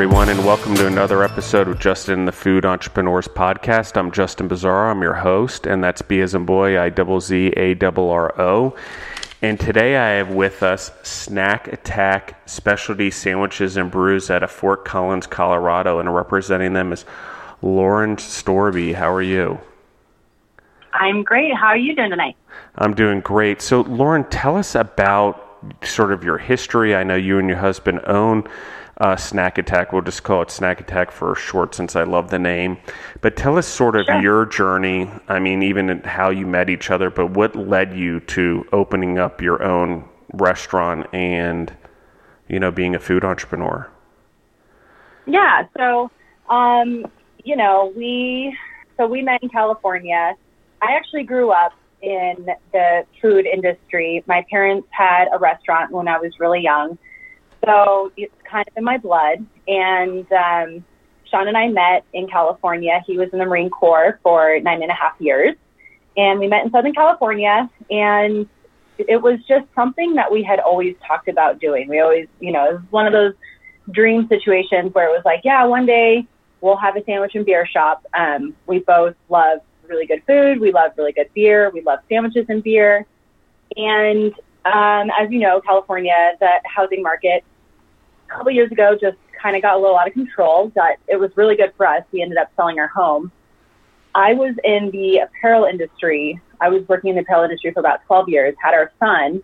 Everyone, and welcome to another episode of Justin the Food Entrepreneurs Podcast. I'm Justin Bizzarro. I'm your host, and that's B as in boy, I double Z A double R O. And today I have with us Snack Attack Specialty Sandwiches and Brews out of Fort Collins, Colorado, and representing them is Lauren Storby. How are you? I'm great. How are you doing tonight? I'm doing great. So, Lauren, tell us about sort of your history. I know you and your husband own uh, Snack Attack. We'll just call it Snack Attack for short since I love the name. But tell us sort of Sure. your journey. I mean, even how you met each other, but what led you to opening up your own restaurant and, you know, being a food entrepreneur? Yeah. So, um, you know, we so we met in California. I actually grew up in the food industry. My parents had a restaurant when I was really young, so kind of in my blood. And um, Sean and I met in California. He was in the Marine Corps for nine and a half years, and we met in Southern California. And it was just something that we had always talked about doing. We always, you know, it was one of those dream situations where it was like, yeah, one day we'll have a sandwich and beer shop. Um, we both love really good food. We love really good beer. We love sandwiches and beer. And um, as you know, California, the housing market couple years ago just kind of got a little out of control. But it was really good for us. We ended up selling our home. I was in the apparel industry. I was working in the apparel industry for about 12 years, had our son,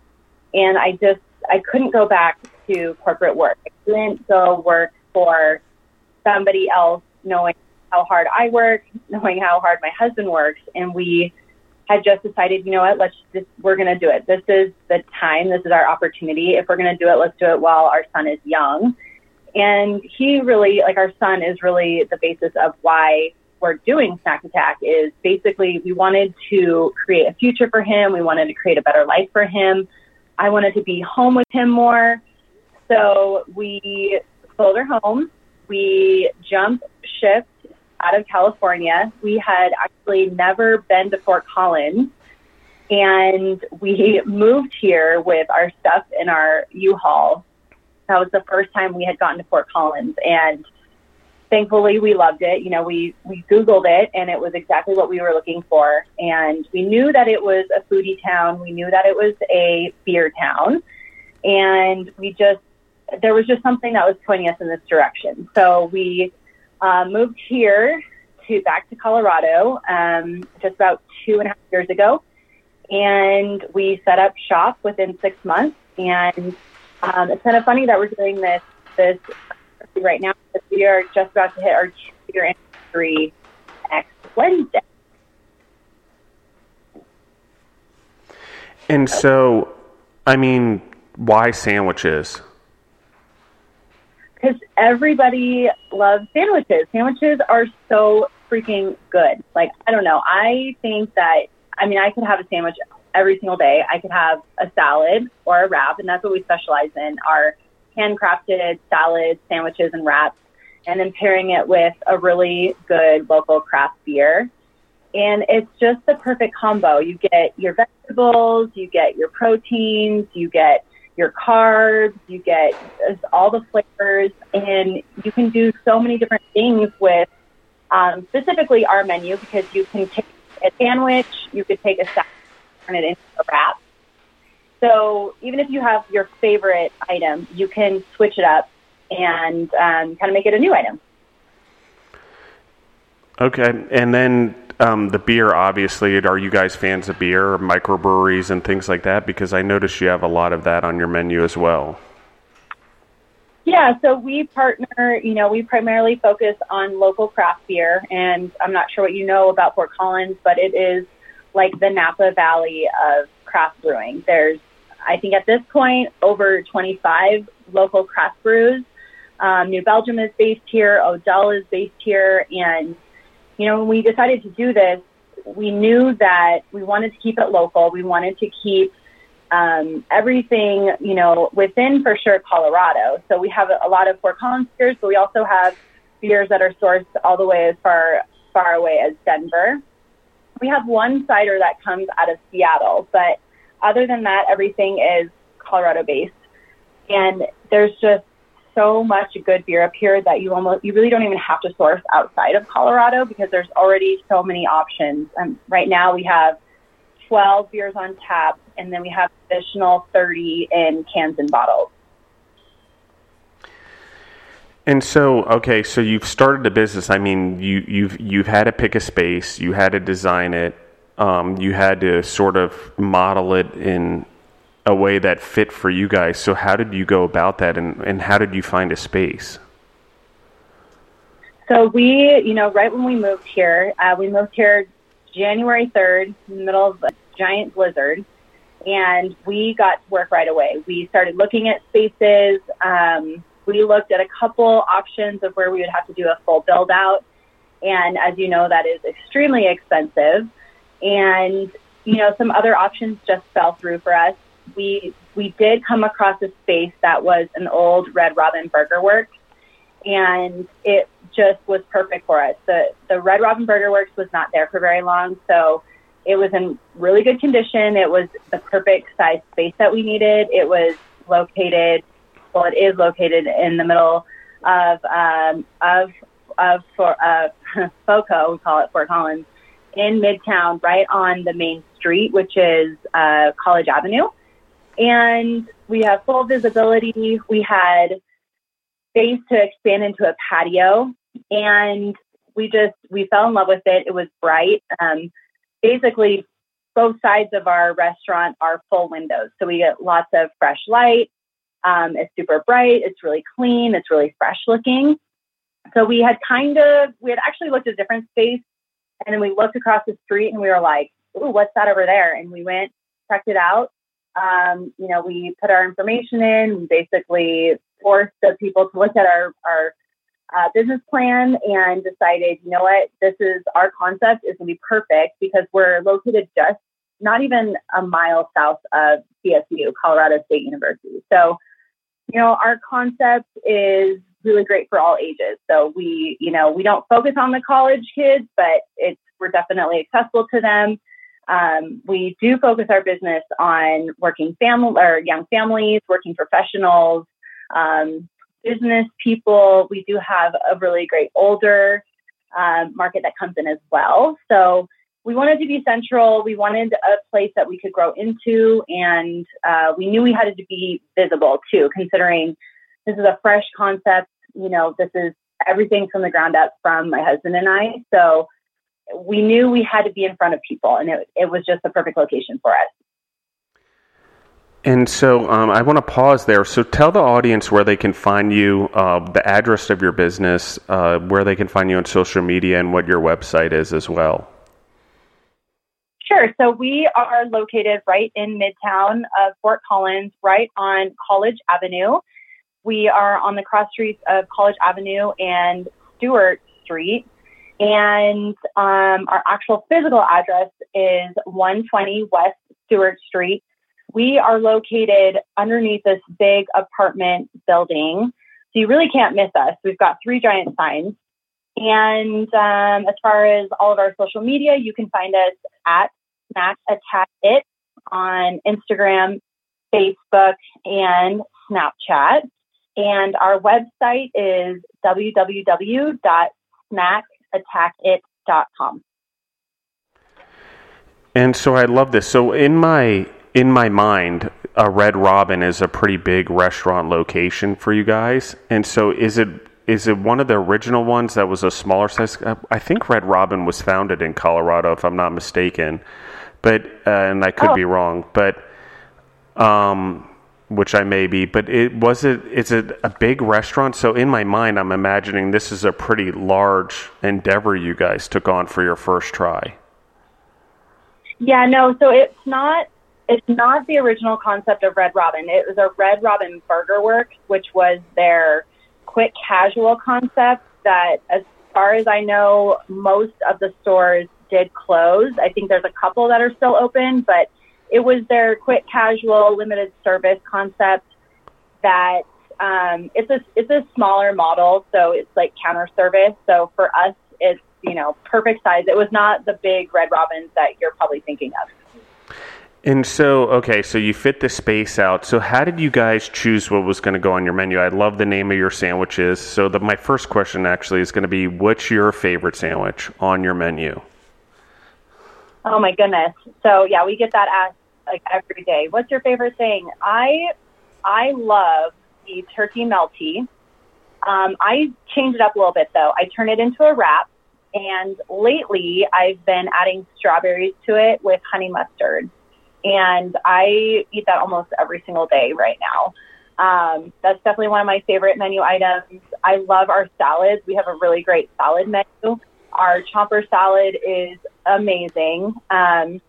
and I just, I couldn't go back to corporate work. I couldn't go work for somebody else knowing how hard I work, knowing how hard my husband works. And we had just decided, you know what, let's just, we're going to do it. This is the time. This is our opportunity. If we're going to do it, let's do it while our son is young. And he really, like our son is really the basis of why we're doing Snack Attack is basically we wanted to create a future for him. We wanted to create a better life for him. I wanted to be home with him more. So we sold our home. We jumped ship out of California. We had actually never been to Fort Collins. And we moved here with our stuff in our U-Haul. That was the first time we had gotten to Fort Collins. And thankfully we loved it. You know, we, we Googled it and it was exactly what we were looking for. And we knew that it was a foodie town. We knew that it was a beer town. And we just, there was just something that was pointing us in this direction. So we uh, moved here to back to Colorado um, just about two and a half years ago. And we set up shop within six months. And um, it's kind of funny that we're doing this this right now because we are just about to hit our two-year anniversary next Wednesday. And so, I mean, why sandwiches? Because everybody loves sandwiches. Sandwiches are so freaking good. Like, I don't know. I think that, I mean, I could have a sandwich every single day. I could have a salad or a wrap, and that's what we specialize in our handcrafted salads, sandwiches, and wraps, and then pairing it with a really good local craft beer. And it's just the perfect combo. You get your vegetables, you get your proteins, you get your carbs, you get all the flavors, and you can do so many different things with um, specifically our menu because you can take a sandwich, you could take a salad, turn it into a wrap. So even if you have your favorite item, you can switch it up and um, kind of make it a new item. Okay, and then um, the beer, obviously, are you guys fans of beer or microbreweries and things like that? Because I noticed you have a lot of that on your menu as well. Yeah, so we partner, you know, we primarily focus on local craft beer. And I'm not sure what you know about Fort Collins, but it is like the Napa Valley of craft brewing. There's, I think at this point, over 25 local craft brews. Um, New Belgium is based here, Odell is based here. And, you know, when we decided to do this, we knew that we wanted to keep it local. We wanted to keep um, everything, you know, within for sure Colorado. So we have a, lot of Fort Collins beers, but we also have beers that are sourced all the way as far far away as Denver. We have one cider that comes out of Seattle, but other than that, everything is Colorado based. And there's just so much good beer up here that you almost you really don't even have to source outside of Colorado because there's already so many options. And right now we have 12 beers on tap, and then we have additional 30 in cans and bottles. And so, okay, so you've started a business. I mean, you, you've you've had to pick a space, you had to design it, um, you had to sort of model it in a way that fit for you guys. So, how did you go about that, and, and how did you find a space? So we, you know, right when we moved here, uh, we moved here January 3rd, in the middle of a giant blizzard, and we got to work right away. We started looking at spaces. Um, we looked at a couple options of where we would have to do a full build out. And as you know, that is extremely expensive. And, you know, some other options just fell through for us we we did come across a space that was an old Red Robin Burger Works, and it just was perfect for us. The the Red Robin Burger Works was not there for very long, so it was in really good condition. It was the perfect size space that we needed. It was located, well, it is located in the middle of um, of of for uh, FOCO, we call it Fort Collins, in Midtown, right on the main street, which is uh, College Avenue and we have full visibility. We had space to expand into a patio, and we just we fell in love with it. It was bright. Um, basically, both sides of our restaurant are full windows, so we get lots of fresh light. Um, it's super bright. It's really clean. It's really fresh looking. So we had kind of we had actually looked at different space, and then we looked across the street, and we were like, "Ooh, what's that over there?" And we went checked it out um, you know, we put our information in, we basically forced the people to look at our, our uh, business plan and decided, you know what, this is our concept is going to be perfect because we're located just not even a mile south of CSU, Colorado State University. So, you know, our concept is really great for all ages. So we, you know, we don't focus on the college kids, but it's we're definitely accessible to them. Um, we do focus our business on working family or young families, working professionals, um, business people. We do have a really great older um, market that comes in as well. So we wanted to be central. We wanted a place that we could grow into, and uh, we knew we had to be visible too, considering this is a fresh concept. You know, this is everything from the ground up from my husband and I. So we knew we had to be in front of people, and it, it was just the perfect location for us. And so um, I want to pause there. So tell the audience where they can find you, uh, the address of your business, uh, where they can find you on social media, and what your website is as well. Sure. So we are located right in Midtown of Fort Collins, right on College Avenue. We are on the cross streets of College Avenue and Stuart Street. And um, our actual physical address is 120 West Stuart Street. We are located underneath this big apartment building. So you really can't miss us. We've got three giant signs. And um, as far as all of our social media, you can find us at Snack Attack It on Instagram, Facebook, and Snapchat. And our website is www.snack attackit.com. And so I love this. So in my in my mind, a Red Robin is a pretty big restaurant location for you guys. And so is it is it one of the original ones that was a smaller size? I think Red Robin was founded in Colorado, if I'm not mistaken. But uh, and I could oh. be wrong. But um, which I may be, but it was it is it a big restaurant? So in my mind, I'm imagining this is a pretty large endeavor you guys took on for your first try. Yeah, no, so it's not it's not the original concept of Red Robin. It was a Red Robin Burger Works, which was their quick casual concept that as far as I know, most of the stores did close. I think there's a couple that are still open, but it was their quick casual limited service concept that um, it's a it's a smaller model, so it's like counter service. So for us, it's you know perfect size. It was not the big Red Robins that you're probably thinking of. And so, okay, so you fit the space out. So, how did you guys choose what was going to go on your menu? I love the name of your sandwiches. So, the, my first question actually is going to be what's your favorite sandwich on your menu? Oh, my goodness. So, yeah, we get that asked like every day. What's your favorite thing? I I love the turkey melty. Um, I change it up a little bit though. I turn it into a wrap, and lately I've been adding strawberries to it with honey mustard and I eat that almost every single day right now. Um, that's definitely one of my favorite menu items. I love our salads. We have a really great salad menu. Our chomper salad is amazing. Um,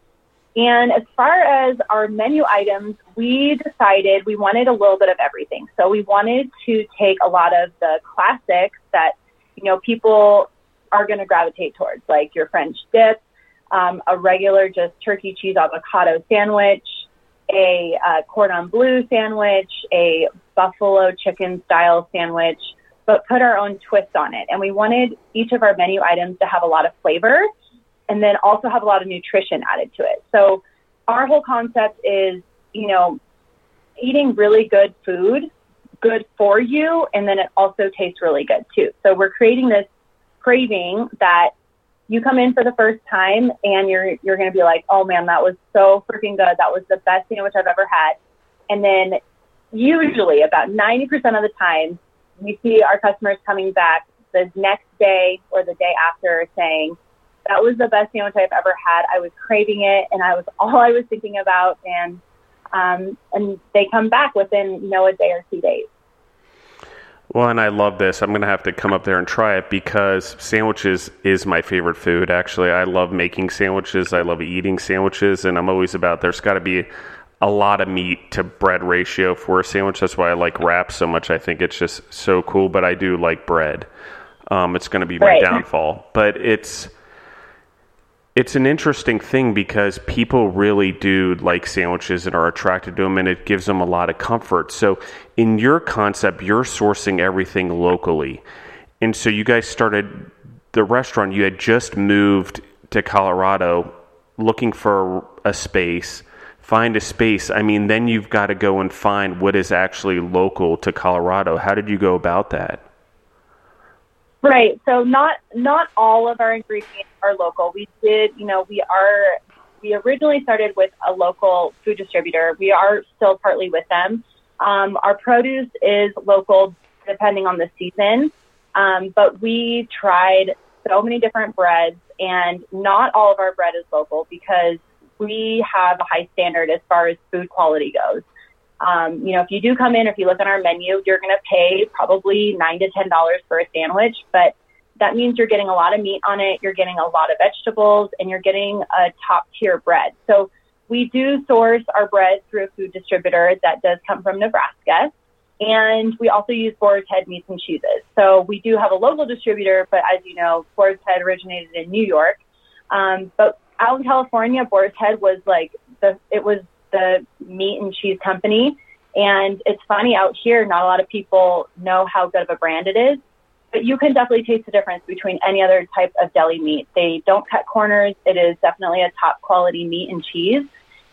and as far as our menu items, we decided we wanted a little bit of everything. So we wanted to take a lot of the classics that, you know, people are going to gravitate towards, like your French dip, um, a regular just turkey cheese avocado sandwich, a uh, cordon bleu sandwich, a buffalo chicken style sandwich, but put our own twist on it. And we wanted each of our menu items to have a lot of flavor and then also have a lot of nutrition added to it. So our whole concept is, you know, eating really good food, good for you, and then it also tastes really good too. So we're creating this craving that you come in for the first time and you're you're going to be like, "Oh man, that was so freaking good. That was the best sandwich I've ever had." And then usually about 90% of the time, we see our customers coming back the next day or the day after saying, "That was the best sandwich I've ever had. I was craving it and I was all I was thinking about." And um, and they come back within you know a day or two days. Well, and I love this. I'm going to have to come up there and try it because sandwiches is my favorite food. Actually, I love making sandwiches. I love eating sandwiches, and I'm always about there's got to be a lot of meat to bread ratio for a sandwich. That's why I like wraps so much. I think it's just so cool. But I do like bread. Um, it's going to be my right. downfall, but it's it's an interesting thing because people really do like sandwiches and are attracted to them and it gives them a lot of comfort. So, in your concept, you're sourcing everything locally. And so, you guys started the restaurant, you had just moved to Colorado looking for a space, find a space. I mean, then you've got to go and find what is actually local to Colorado. How did you go about that? Right. So not not all of our ingredients are local. We did, you know, we are we originally started with a local food distributor. We are still partly with them. Um, our produce is local depending on the season, um, but we tried so many different breads, and not all of our bread is local because we have a high standard as far as food quality goes. Um, you know, if you do come in, if you look on our menu, you're going to pay probably nine to ten dollars for a sandwich, but that means you're getting a lot of meat on it, you're getting a lot of vegetables, and you're getting a top tier bread. So we do source our bread through a food distributor that does come from Nebraska. And we also use Boar's Head meats and cheeses. So we do have a local distributor, but as you know, Boar's Head originated in New York. Um, but out in California, Boar's Head was like the, it was the meat and cheese company. And it's funny out here, not a lot of people know how good of a brand it is, but you can definitely taste the difference between any other type of deli meat. They don't cut corners. It is definitely a top quality meat and cheese.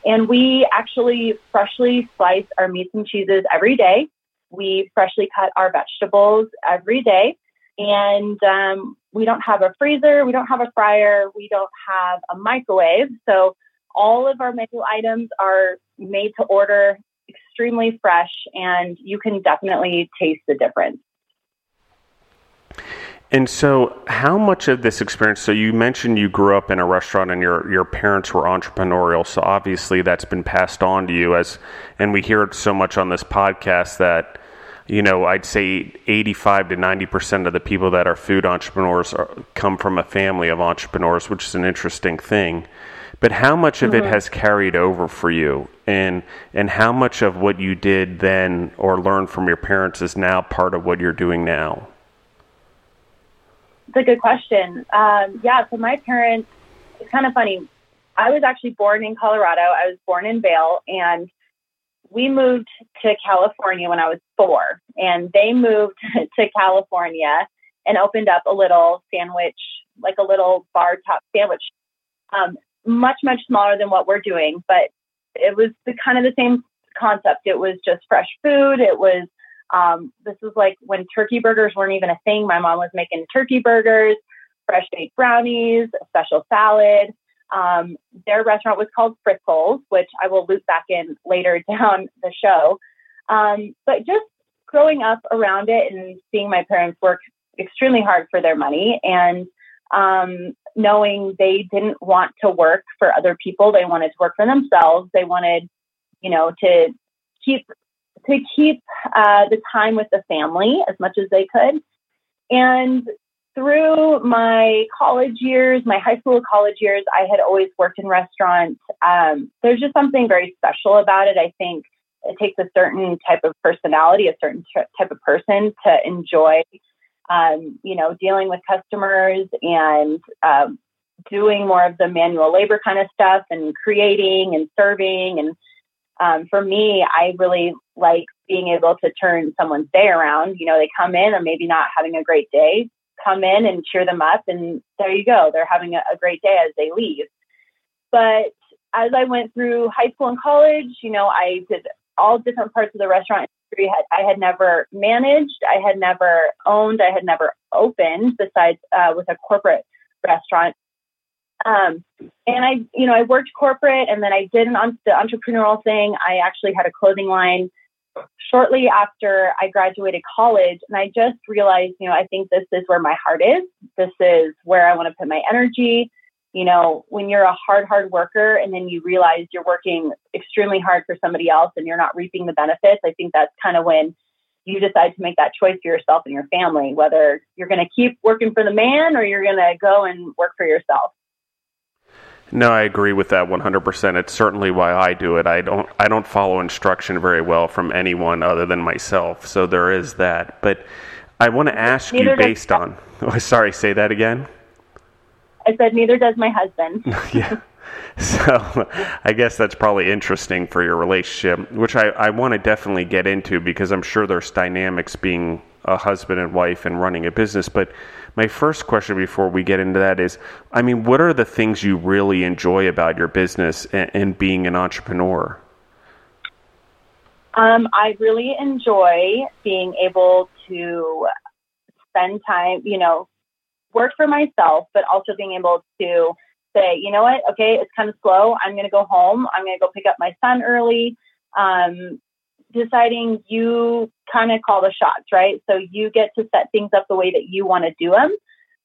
And we actually freshly slice our meats and cheeses every day. We freshly cut our vegetables every day. And um, we don't have a freezer, we don't have a fryer, we don't have a microwave. So all of our menu items are made to order, extremely fresh, and you can definitely taste the difference. And so, how much of this experience? So, you mentioned you grew up in a restaurant, and your your parents were entrepreneurial. So, obviously, that's been passed on to you. As and we hear it so much on this podcast that you know I'd say eighty five to ninety percent of the people that are food entrepreneurs are, come from a family of entrepreneurs, which is an interesting thing but how much of mm-hmm. it has carried over for you and and how much of what you did then or learned from your parents is now part of what you're doing now it's a good question um, yeah so my parents it's kind of funny i was actually born in colorado i was born in vail and we moved to california when i was four and they moved to california and opened up a little sandwich like a little bar top sandwich um, much, much smaller than what we're doing. But it was the kind of the same concept. It was just fresh food. It was um, this was like when turkey burgers weren't even a thing. My mom was making turkey burgers, fresh baked brownies, a special salad. Um, their restaurant was called Fritzels, which I will loop back in later down the show. Um, but just growing up around it and seeing my parents work extremely hard for their money and um, knowing they didn't want to work for other people, they wanted to work for themselves. They wanted, you know, to keep to keep uh, the time with the family as much as they could. And through my college years, my high school college years, I had always worked in restaurants. Um, there's just something very special about it. I think it takes a certain type of personality, a certain t- type of person to enjoy, um, you know, dealing with customers and um, doing more of the manual labor kind of stuff and creating and serving. And um, for me, I really like being able to turn someone's day around. You know, they come in or maybe not having a great day, come in and cheer them up, and there you go. They're having a, a great day as they leave. But as I went through high school and college, you know, I did all different parts of the restaurant industry. I had never managed, I had never owned, I had never opened besides uh, with a corporate restaurant. Um, and I, you know, I worked corporate and then I did an the entrepreneurial thing. I actually had a clothing line shortly after I graduated college. And I just realized, you know, I think this is where my heart is. This is where I want to put my energy. You know, when you're a hard, hard worker and then you realize you're working extremely hard for somebody else and you're not reaping the benefits, I think that's kind of when you decide to make that choice for yourself and your family, whether you're going to keep working for the man or you're going to go and work for yourself. No, I agree with that 100%. It's certainly why I do it. I don't I don't follow instruction very well from anyone other than myself. So there is that. But I want to ask neither you based on oh, sorry, say that again. I said neither does my husband. yeah. So I guess that's probably interesting for your relationship, which I, I want to definitely get into because I'm sure there's dynamics being a husband and wife and running a business. But my first question before we get into that is I mean, what are the things you really enjoy about your business and, and being an entrepreneur? Um, I really enjoy being able to spend time, you know, work for myself, but also being able to say, you know what, okay, it's kind of slow. I'm going to go home. I'm going to go pick up my son early. Um, deciding you kind of call the shots, right? So you get to set things up the way that you want to do them.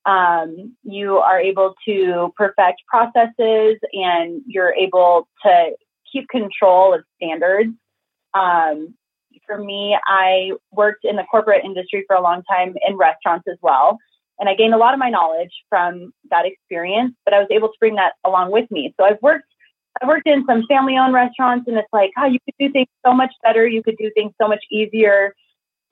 Um, you are able to perfect processes and you're able to keep control of standards. Um, for me, I worked in the corporate industry for a long time in restaurants as well. And I gained a lot of my knowledge from that experience, but I was able to bring that along with me. So I've worked I worked in some family owned restaurants and it's like, oh, you could do things so much better. You could do things so much easier.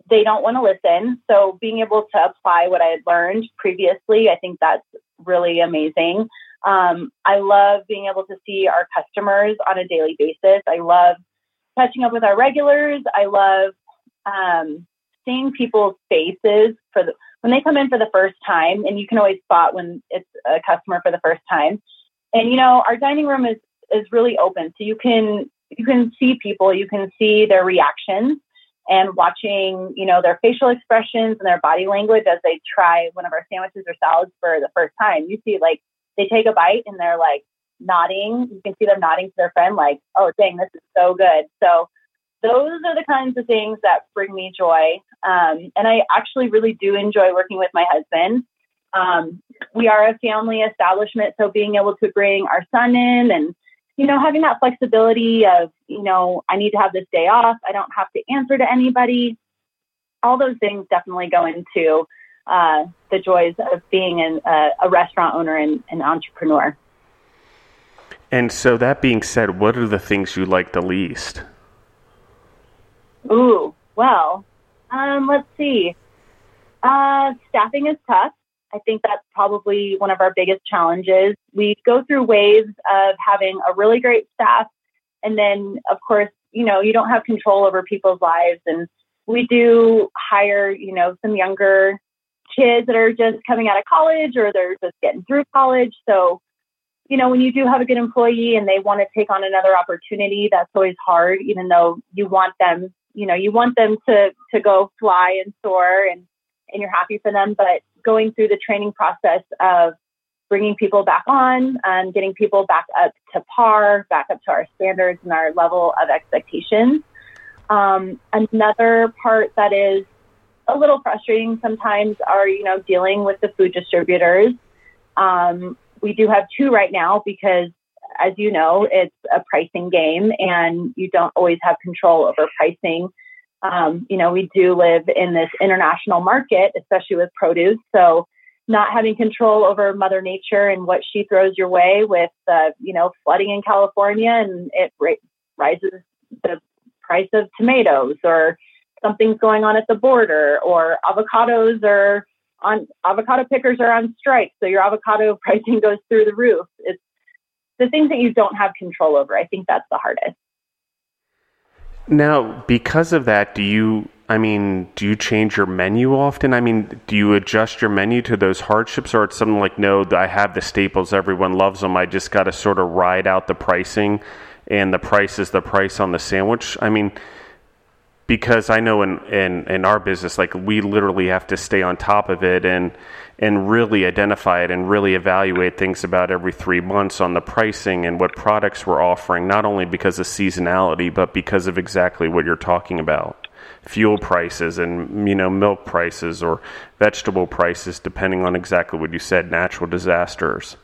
They don't want to listen. So being able to apply what I had learned previously, I think that's really amazing. Um, I love being able to see our customers on a daily basis. I love catching up with our regulars. I love um, seeing people's faces for the, when they come in for the first time, and you can always spot when it's a customer for the first time. And you know, our dining room is is really open. So you can you can see people, you can see their reactions and watching, you know, their facial expressions and their body language as they try one of our sandwiches or salads for the first time. You see like they take a bite and they're like nodding. You can see them nodding to their friend like, "Oh, dang, this is so good." So those are the kinds of things that bring me joy. Um, and I actually really do enjoy working with my husband. Um, we are a family establishment, so being able to bring our son in and you know, having that flexibility of, you know, I need to have this day off. I don't have to answer to anybody. All those things definitely go into uh, the joys of being an, uh, a restaurant owner and an entrepreneur. And so, that being said, what are the things you like the least? Ooh, well, um, let's see. Uh, staffing is tough. I think that's probably one of our biggest challenges. We go through waves of having a really great staff. And then, of course, you know, you don't have control over people's lives. And we do hire, you know, some younger kids that are just coming out of college or they're just getting through college. So you know, when you do have a good employee and they want to take on another opportunity, that's always hard, even though you want them, you know, you want them to, to go fly and soar and, and you're happy for them. But going through the training process of bringing people back on and getting people back up to par, back up to our standards and our level of expectations. Um, another part that is a little frustrating sometimes are, you know, dealing with the food distributors. Um, we do have two right now because, as you know, it's a pricing game and you don't always have control over pricing. Um, you know, we do live in this international market, especially with produce. So, not having control over Mother Nature and what she throws your way with, uh, you know, flooding in California and it ra- rises the price of tomatoes or something's going on at the border or avocados are on avocado pickers are on strike. So your avocado pricing goes through the roof. It's the things that you don't have control over. I think that's the hardest. Now, because of that, do you, I mean, do you change your menu often? I mean, do you adjust your menu to those hardships or it's something like, no, I have the staples, everyone loves them. I just got to sort of ride out the pricing and the price is the price on the sandwich? I mean, because I know in, in, in our business, like we literally have to stay on top of it and and really identify it and really evaluate things about every three months on the pricing and what products we're offering, not only because of seasonality, but because of exactly what you're talking about. Fuel prices and you know milk prices or vegetable prices, depending on exactly what you said, natural disasters.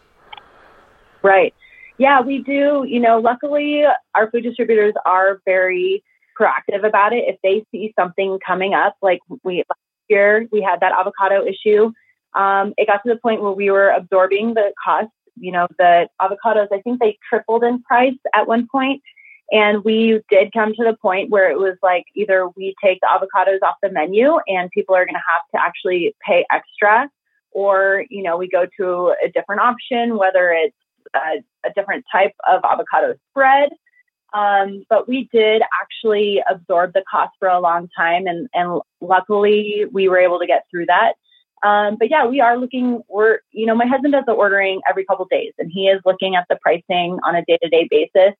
Right. Yeah, we do. You know, luckily our food distributors are very proactive about it. If they see something coming up, like we last year we had that avocado issue, um, it got to the point where we were absorbing the cost. You know, the avocados, I think they tripled in price at one point, and we did come to the point where it was like either we take the avocados off the menu and people are going to have to actually pay extra, or you know we go to a different option, whether it's a, a different type of avocado spread um, but we did actually absorb the cost for a long time, and, and luckily we were able to get through that. Um, but yeah, we are looking. We're you know my husband does the ordering every couple days, and he is looking at the pricing on a day to day basis.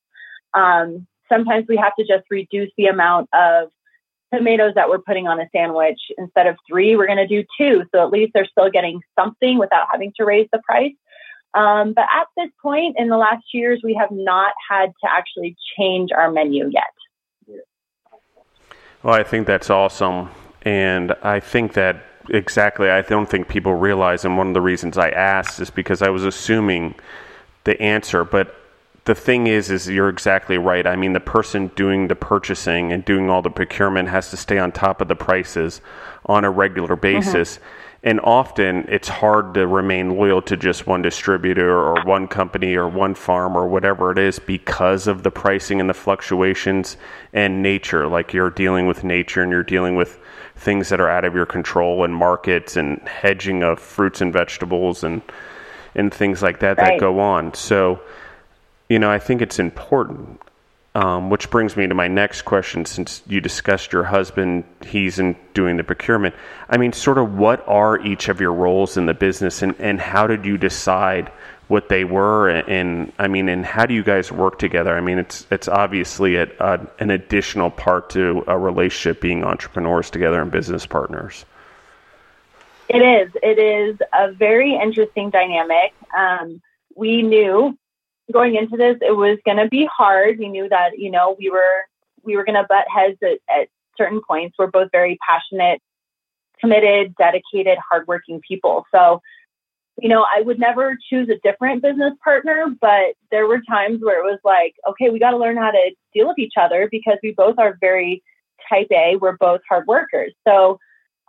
Um, sometimes we have to just reduce the amount of tomatoes that we're putting on a sandwich. Instead of three, we're going to do two, so at least they're still getting something without having to raise the price. Um, but at this point in the last years, we have not had to actually change our menu yet. Well, I think that's awesome. And I think that exactly, I don't think people realize, and one of the reasons I asked is because I was assuming the answer. But the thing is, is you're exactly right. I mean, the person doing the purchasing and doing all the procurement has to stay on top of the prices on a regular basis. Mm-hmm and often it's hard to remain loyal to just one distributor or one company or one farm or whatever it is because of the pricing and the fluctuations and nature like you're dealing with nature and you're dealing with things that are out of your control and markets and hedging of fruits and vegetables and and things like that right. that go on so you know i think it's important um, which brings me to my next question. Since you discussed your husband, he's in doing the procurement. I mean, sort of, what are each of your roles in the business, and, and how did you decide what they were? And, and I mean, and how do you guys work together? I mean, it's it's obviously a, a, an additional part to a relationship, being entrepreneurs together and business partners. It is. It is a very interesting dynamic. Um, we knew going into this, it was going to be hard. We knew that, you know, we were, we were going to butt heads at, at certain points. We're both very passionate, committed, dedicated, hardworking people. So, you know, I would never choose a different business partner, but there were times where it was like, okay, we got to learn how to deal with each other because we both are very type A. We're both hard workers. So,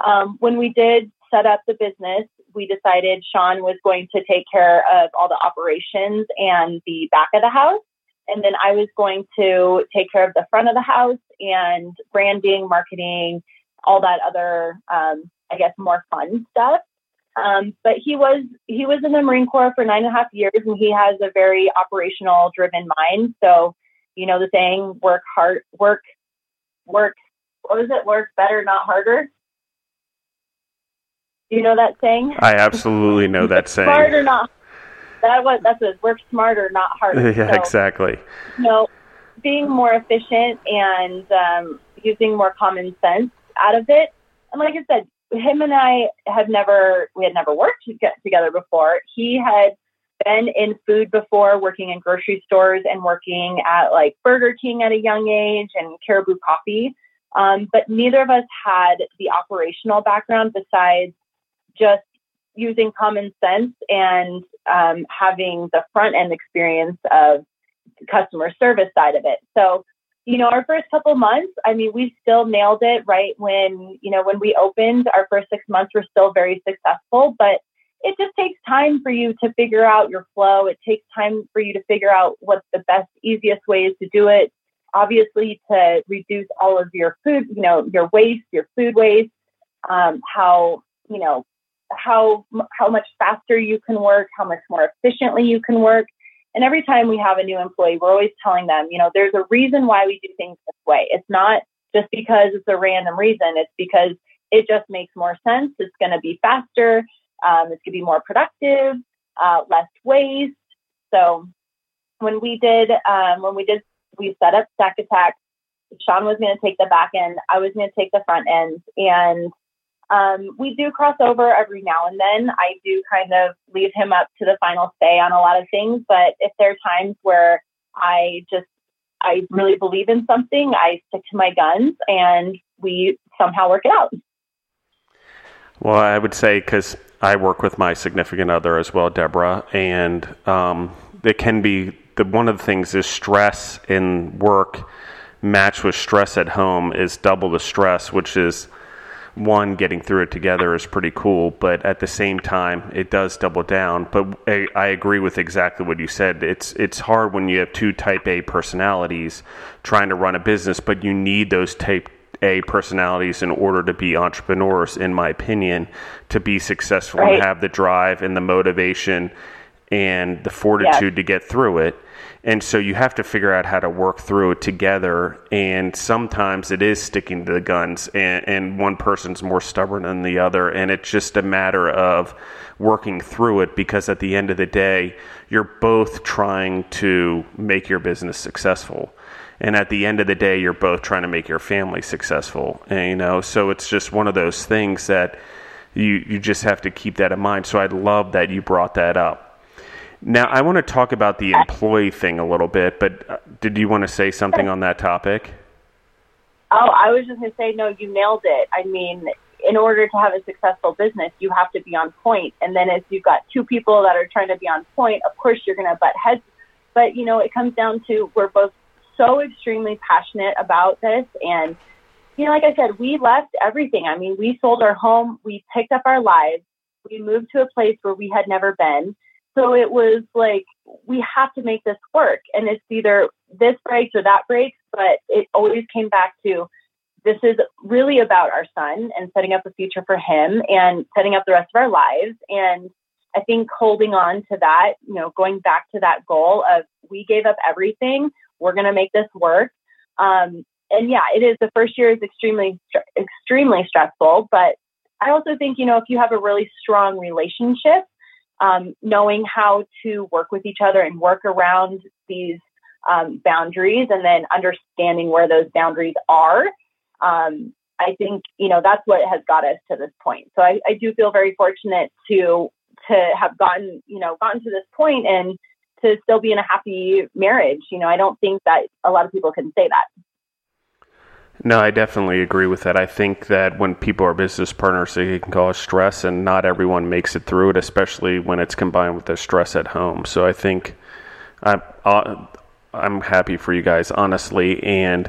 um, when we did set up the business, we decided Sean was going to take care of all the operations and the back of the house. And then I was going to take care of the front of the house and branding, marketing, all that other, um, I guess, more fun stuff. Um, but he was he was in the Marine Corps for nine and a half years, and he has a very operational driven mind. So, you know, the saying "work hard, work, work." What was it? Work better, not harder. Do you know that saying? I absolutely know that saying. Smart or not? that was that's a work smarter, not harder. yeah, so, exactly. You know, being more efficient and um, using more common sense out of it. And like I said, him and I had never we had never worked together before. He had been in food before, working in grocery stores and working at like Burger King at a young age and Caribou Coffee. Um, but neither of us had the operational background besides just using common sense and um, having the front end experience of customer service side of it. So, you know, our first couple months, I mean, we still nailed it right when, you know, when we opened, our first six months were still very successful, but it just takes time for you to figure out your flow. It takes time for you to figure out what's the best, easiest ways to do it. Obviously, to reduce all of your food, you know, your waste, your food waste, um, how, you know, how how much faster you can work, how much more efficiently you can work. And every time we have a new employee, we're always telling them, you know, there's a reason why we do things this way. It's not just because it's a random reason. It's because it just makes more sense. It's going to be faster. Um, it's going to be more productive, uh, less waste. So when we did, um, when we did, we set up Snack Attack. Sean was going to take the back end. I was going to take the front end, and um, we do cross over every now and then. I do kind of leave him up to the final say on a lot of things, but if there are times where I just I really believe in something, I stick to my guns, and we somehow work it out. Well, I would say because I work with my significant other as well, Deborah, and um, it can be the one of the things is stress in work matched with stress at home is double the stress, which is one getting through it together is pretty cool, but at the same time, it does double down. But I, I, agree with exactly what you said. It's it's hard when you have two Type A personalities trying to run a business, but you need those Type A personalities in order to be entrepreneurs, in my opinion, to be successful right. and have the drive and the motivation and the fortitude to get through it. And so you have to figure out how to work through it together. And sometimes it is sticking to the guns, and, and one person's more stubborn than the other. And it's just a matter of working through it because at the end of the day, you're both trying to make your business successful. And at the end of the day, you're both trying to make your family successful. And, you know, so it's just one of those things that you, you just have to keep that in mind. So I love that you brought that up now, I want to talk about the employee thing a little bit, but uh, did you want to say something on that topic? Oh, I was just going to say, no, you nailed it. I mean, in order to have a successful business, you have to be on point. And then if you've got two people that are trying to be on point, of course you're going to butt heads. But, you know, it comes down to we're both so extremely passionate about this. And, you know, like I said, we left everything. I mean, we sold our home, we picked up our lives, we moved to a place where we had never been so it was like, we have to make this work. And it's either this breaks or that breaks, but it always came back to this is really about our son and setting up a future for him and setting up the rest of our lives. And I think holding on to that, you know, going back to that goal of we gave up everything, we're going to make this work. Um, and yeah, it is the first year is extremely, extremely stressful, but I also think, you know, if you have a really strong relationship, um, knowing how to work with each other and work around these um, boundaries and then understanding where those boundaries are. Um, I think, you know, that's what has got us to this point. So I, I do feel very fortunate to to have gotten, you know, gotten to this point and to still be in a happy marriage. You know, I don't think that a lot of people can say that. No, I definitely agree with that. I think that when people are business partners, it can cause stress, and not everyone makes it through it, especially when it's combined with the stress at home. So I think I'm, uh, I'm happy for you guys, honestly, and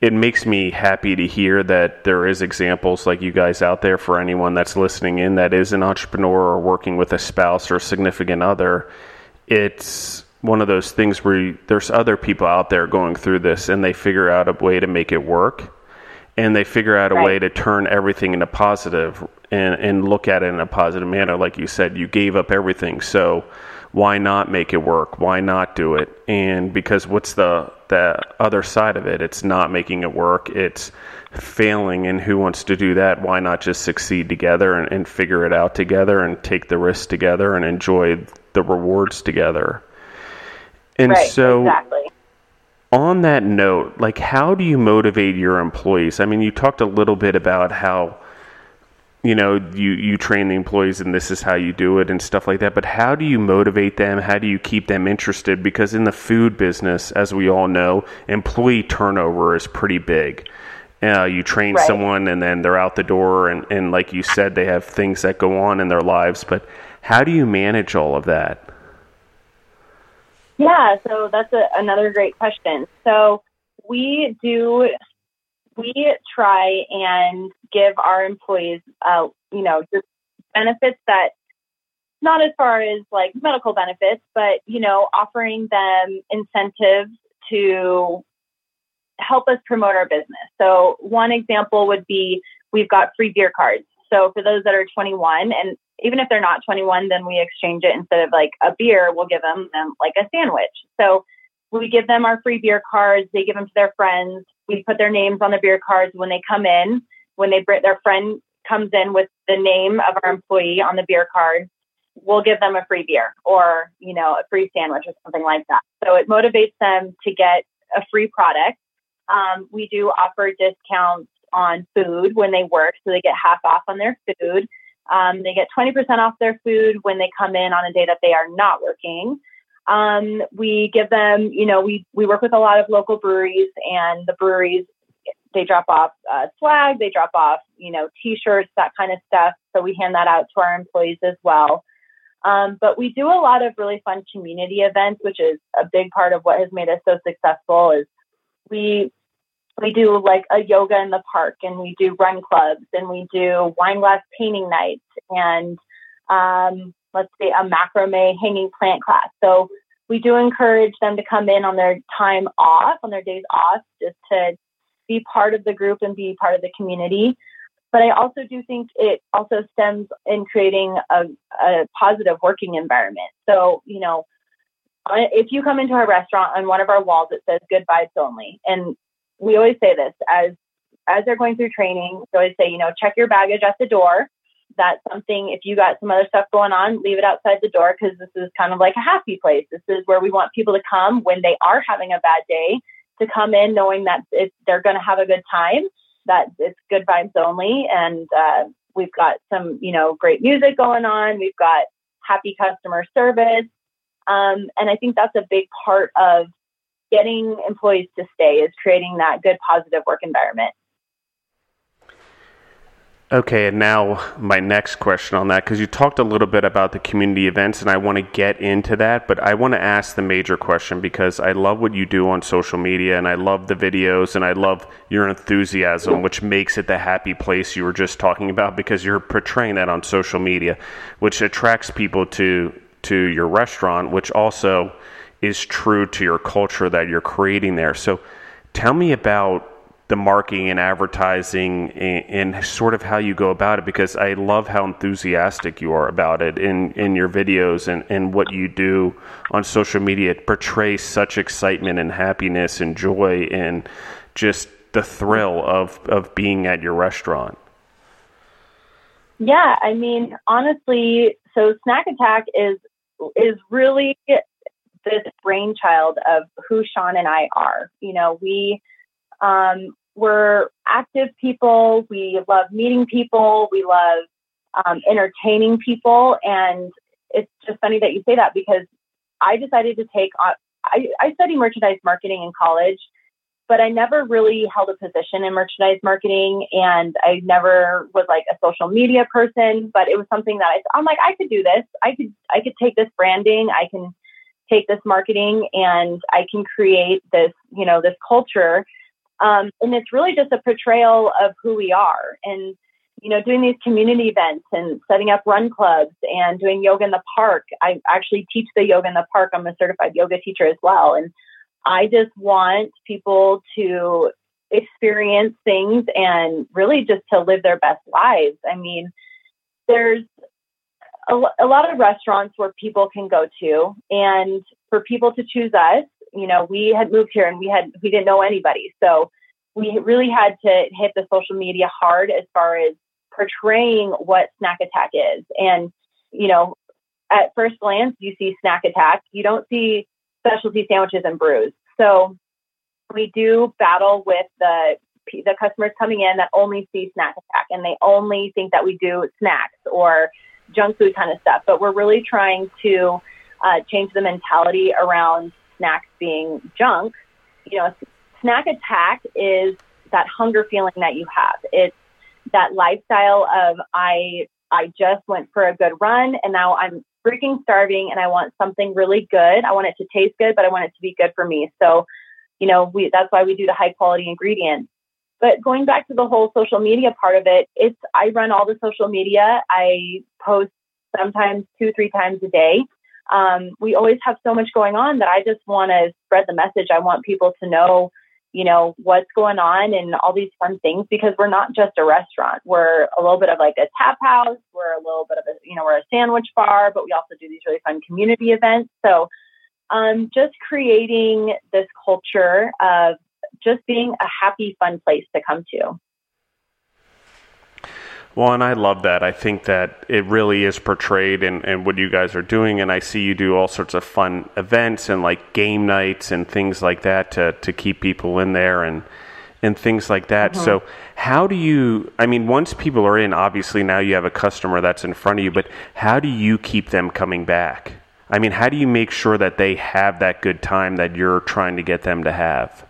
it makes me happy to hear that there is examples like you guys out there for anyone that's listening in that is an entrepreneur or working with a spouse or significant other. It's one of those things where you, there's other people out there going through this and they figure out a way to make it work and they figure out a right. way to turn everything into positive and, and look at it in a positive manner. Like you said, you gave up everything. So why not make it work? Why not do it? And because what's the the other side of it. It's not making it work. It's failing, and who wants to do that? Why not just succeed together and, and figure it out together and take the risk together and enjoy the rewards together? And right, so, exactly. on that note, like, how do you motivate your employees? I mean, you talked a little bit about how you know you you train the employees and this is how you do it and stuff like that but how do you motivate them how do you keep them interested because in the food business as we all know employee turnover is pretty big uh, you train right. someone and then they're out the door and, and like you said they have things that go on in their lives but how do you manage all of that yeah so that's a, another great question so we do we try and give our employees, uh, you know, just benefits that not as far as like medical benefits, but you know, offering them incentives to help us promote our business. So one example would be we've got free beer cards. So for those that are 21 and even if they're not 21, then we exchange it instead of like a beer, we'll give them, them like a sandwich. So we give them our free beer cards. They give them to their friends. We put their names on the beer cards when they come in. When they bring their friend comes in with the name of our employee on the beer card, we'll give them a free beer or you know a free sandwich or something like that. So it motivates them to get a free product. Um, we do offer discounts on food when they work, so they get half off on their food. Um, they get 20% off their food when they come in on a day that they are not working. Um, we give them, you know, we, we work with a lot of local breweries and the breweries, they drop off uh, swag, they drop off, you know, t-shirts, that kind of stuff. So we hand that out to our employees as well. Um, but we do a lot of really fun community events, which is a big part of what has made us so successful is we we do like a yoga in the park and we do run clubs and we do wine glass painting nights and um, let's say a macrame hanging plant class. So we do encourage them to come in on their time off, on their days off, just to be part of the group and be part of the community. But I also do think it also stems in creating a, a positive working environment. So, you know, if you come into our restaurant on one of our walls, it says good vibes only. And we always say this as as they're going through training, we always say, you know, check your baggage at the door. That's something if you got some other stuff going on leave it outside the door because this is kind of like a happy place. This is where we want people to come when they are having a bad day to come in knowing that it's, they're going to have a good time that it's good vibes only. And uh, we've got some you know great music going on. We've got happy customer service. Um, and i think that's a big part of getting employees to stay is creating that good positive work environment. Okay, and now my next question on that, because you talked a little bit about the community events, and I want to get into that, but I want to ask the major question because I love what you do on social media, and I love the videos, and I love your enthusiasm, which makes it the happy place you were just talking about, because you're portraying that on social media, which attracts people to to your restaurant, which also is true to your culture that you're creating there. So, tell me about the marketing and advertising and, and, sort of how you go about it because I love how enthusiastic you are about it in, in your videos and, and what you do on social media. It portrays such excitement and happiness and joy and just the thrill of, of being at your restaurant. Yeah, I mean, honestly, so Snack Attack is is really this brainchild of who Sean and I are. You know, we um, we're active people. We love meeting people. We love um, entertaining people. And it's just funny that you say that because I decided to take on, I, I studied merchandise marketing in college, but I never really held a position in merchandise marketing. And I never was like a social media person, but it was something that I, I'm like, I could do this. I could, I could take this branding. I can take this marketing and I can create this, you know, this culture um, and it's really just a portrayal of who we are. And, you know, doing these community events and setting up run clubs and doing yoga in the park. I actually teach the yoga in the park. I'm a certified yoga teacher as well. And I just want people to experience things and really just to live their best lives. I mean, there's a, a lot of restaurants where people can go to, and for people to choose us, You know, we had moved here and we had we didn't know anybody, so we really had to hit the social media hard as far as portraying what Snack Attack is. And you know, at first glance, you see Snack Attack, you don't see specialty sandwiches and brews. So we do battle with the the customers coming in that only see Snack Attack and they only think that we do snacks or junk food kind of stuff. But we're really trying to uh, change the mentality around snacks being junk. You know, Snack Attack is that hunger feeling that you have. It's that lifestyle of I I just went for a good run and now I'm freaking starving and I want something really good. I want it to taste good, but I want it to be good for me. So, you know, we that's why we do the high quality ingredients. But going back to the whole social media part of it, it's I run all the social media. I post sometimes two, three times a day. Um, we always have so much going on that I just want to spread the message. I want people to know, you know, what's going on and all these fun things because we're not just a restaurant. We're a little bit of like a tap house. We're a little bit of a, you know, we're a sandwich bar, but we also do these really fun community events. So, um, just creating this culture of just being a happy, fun place to come to. Well, and I love that. I think that it really is portrayed in, in what you guys are doing. And I see you do all sorts of fun events and like game nights and things like that to, to keep people in there and, and things like that. Mm-hmm. So, how do you, I mean, once people are in, obviously now you have a customer that's in front of you, but how do you keep them coming back? I mean, how do you make sure that they have that good time that you're trying to get them to have?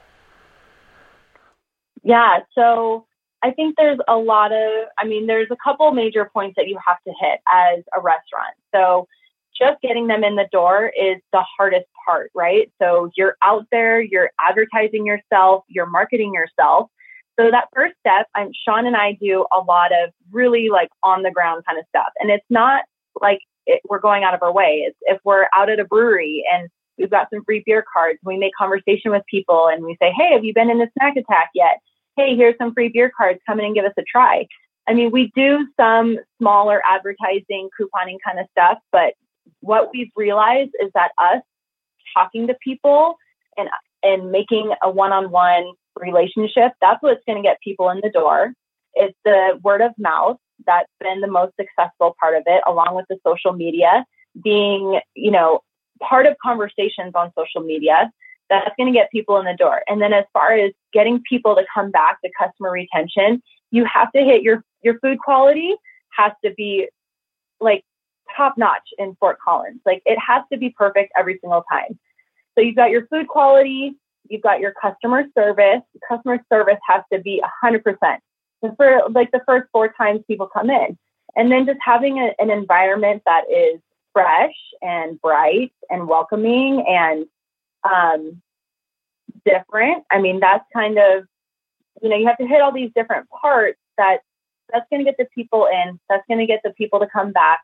Yeah, so I think there's a lot of, I mean, there's a couple major points that you have to hit as a restaurant. So just getting them in the door is the hardest part, right? So you're out there, you're advertising yourself, you're marketing yourself. So that first step, I'm Sean and I do a lot of really like on the ground kind of stuff. And it's not like it, we're going out of our way. It's if we're out at a brewery and we've got some free beer cards, we make conversation with people and we say, Hey, have you been in a snack attack yet? Hey, here's some free beer cards, come in and give us a try. I mean, we do some smaller advertising, couponing kind of stuff, but what we've realized is that us talking to people and and making a one-on-one relationship, that's what's going to get people in the door. It's the word of mouth that's been the most successful part of it, along with the social media being, you know, part of conversations on social media that's going to get people in the door. And then as far as getting people to come back, the customer retention, you have to hit your your food quality has to be like top notch in Fort Collins. Like it has to be perfect every single time. So you've got your food quality, you've got your customer service. Customer service has to be 100%. And for like the first four times people come in. And then just having a, an environment that is fresh and bright and welcoming and um, different. I mean, that's kind of, you know, you have to hit all these different parts that that's going to get the people in, that's going to get the people to come back.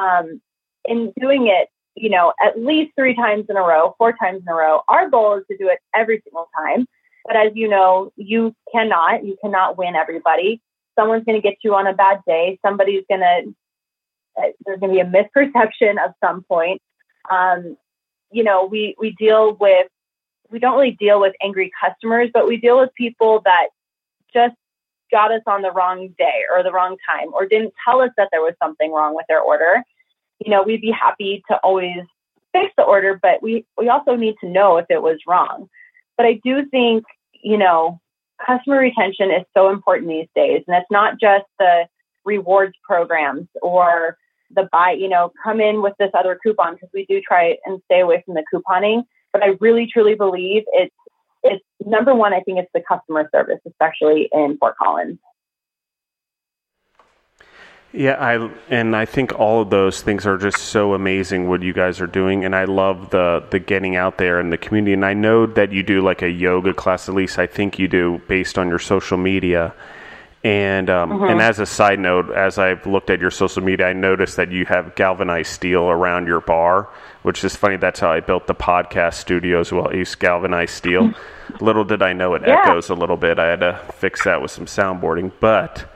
Um, in doing it, you know, at least three times in a row, four times in a row. Our goal is to do it every single time. But as you know, you cannot, you cannot win everybody. Someone's going to get you on a bad day. Somebody's going to, uh, there's going to be a misperception of some point. Um, you know, we, we deal with, we don't really deal with angry customers, but we deal with people that just got us on the wrong day or the wrong time or didn't tell us that there was something wrong with their order. You know, we'd be happy to always fix the order, but we, we also need to know if it was wrong. But I do think, you know, customer retention is so important these days. And it's not just the rewards programs or the buy, you know, come in with this other coupon because we do try and stay away from the couponing. But I really truly believe it's it's number one. I think it's the customer service, especially in Fort Collins. Yeah, I and I think all of those things are just so amazing what you guys are doing, and I love the the getting out there in the community. And I know that you do like a yoga class, at least I think you do, based on your social media. And um, mm-hmm. and as a side note, as I've looked at your social media, I noticed that you have galvanized steel around your bar, which is funny. That's how I built the podcast studio as well. I used galvanized steel. little did I know it yeah. echoes a little bit. I had to fix that with some soundboarding, but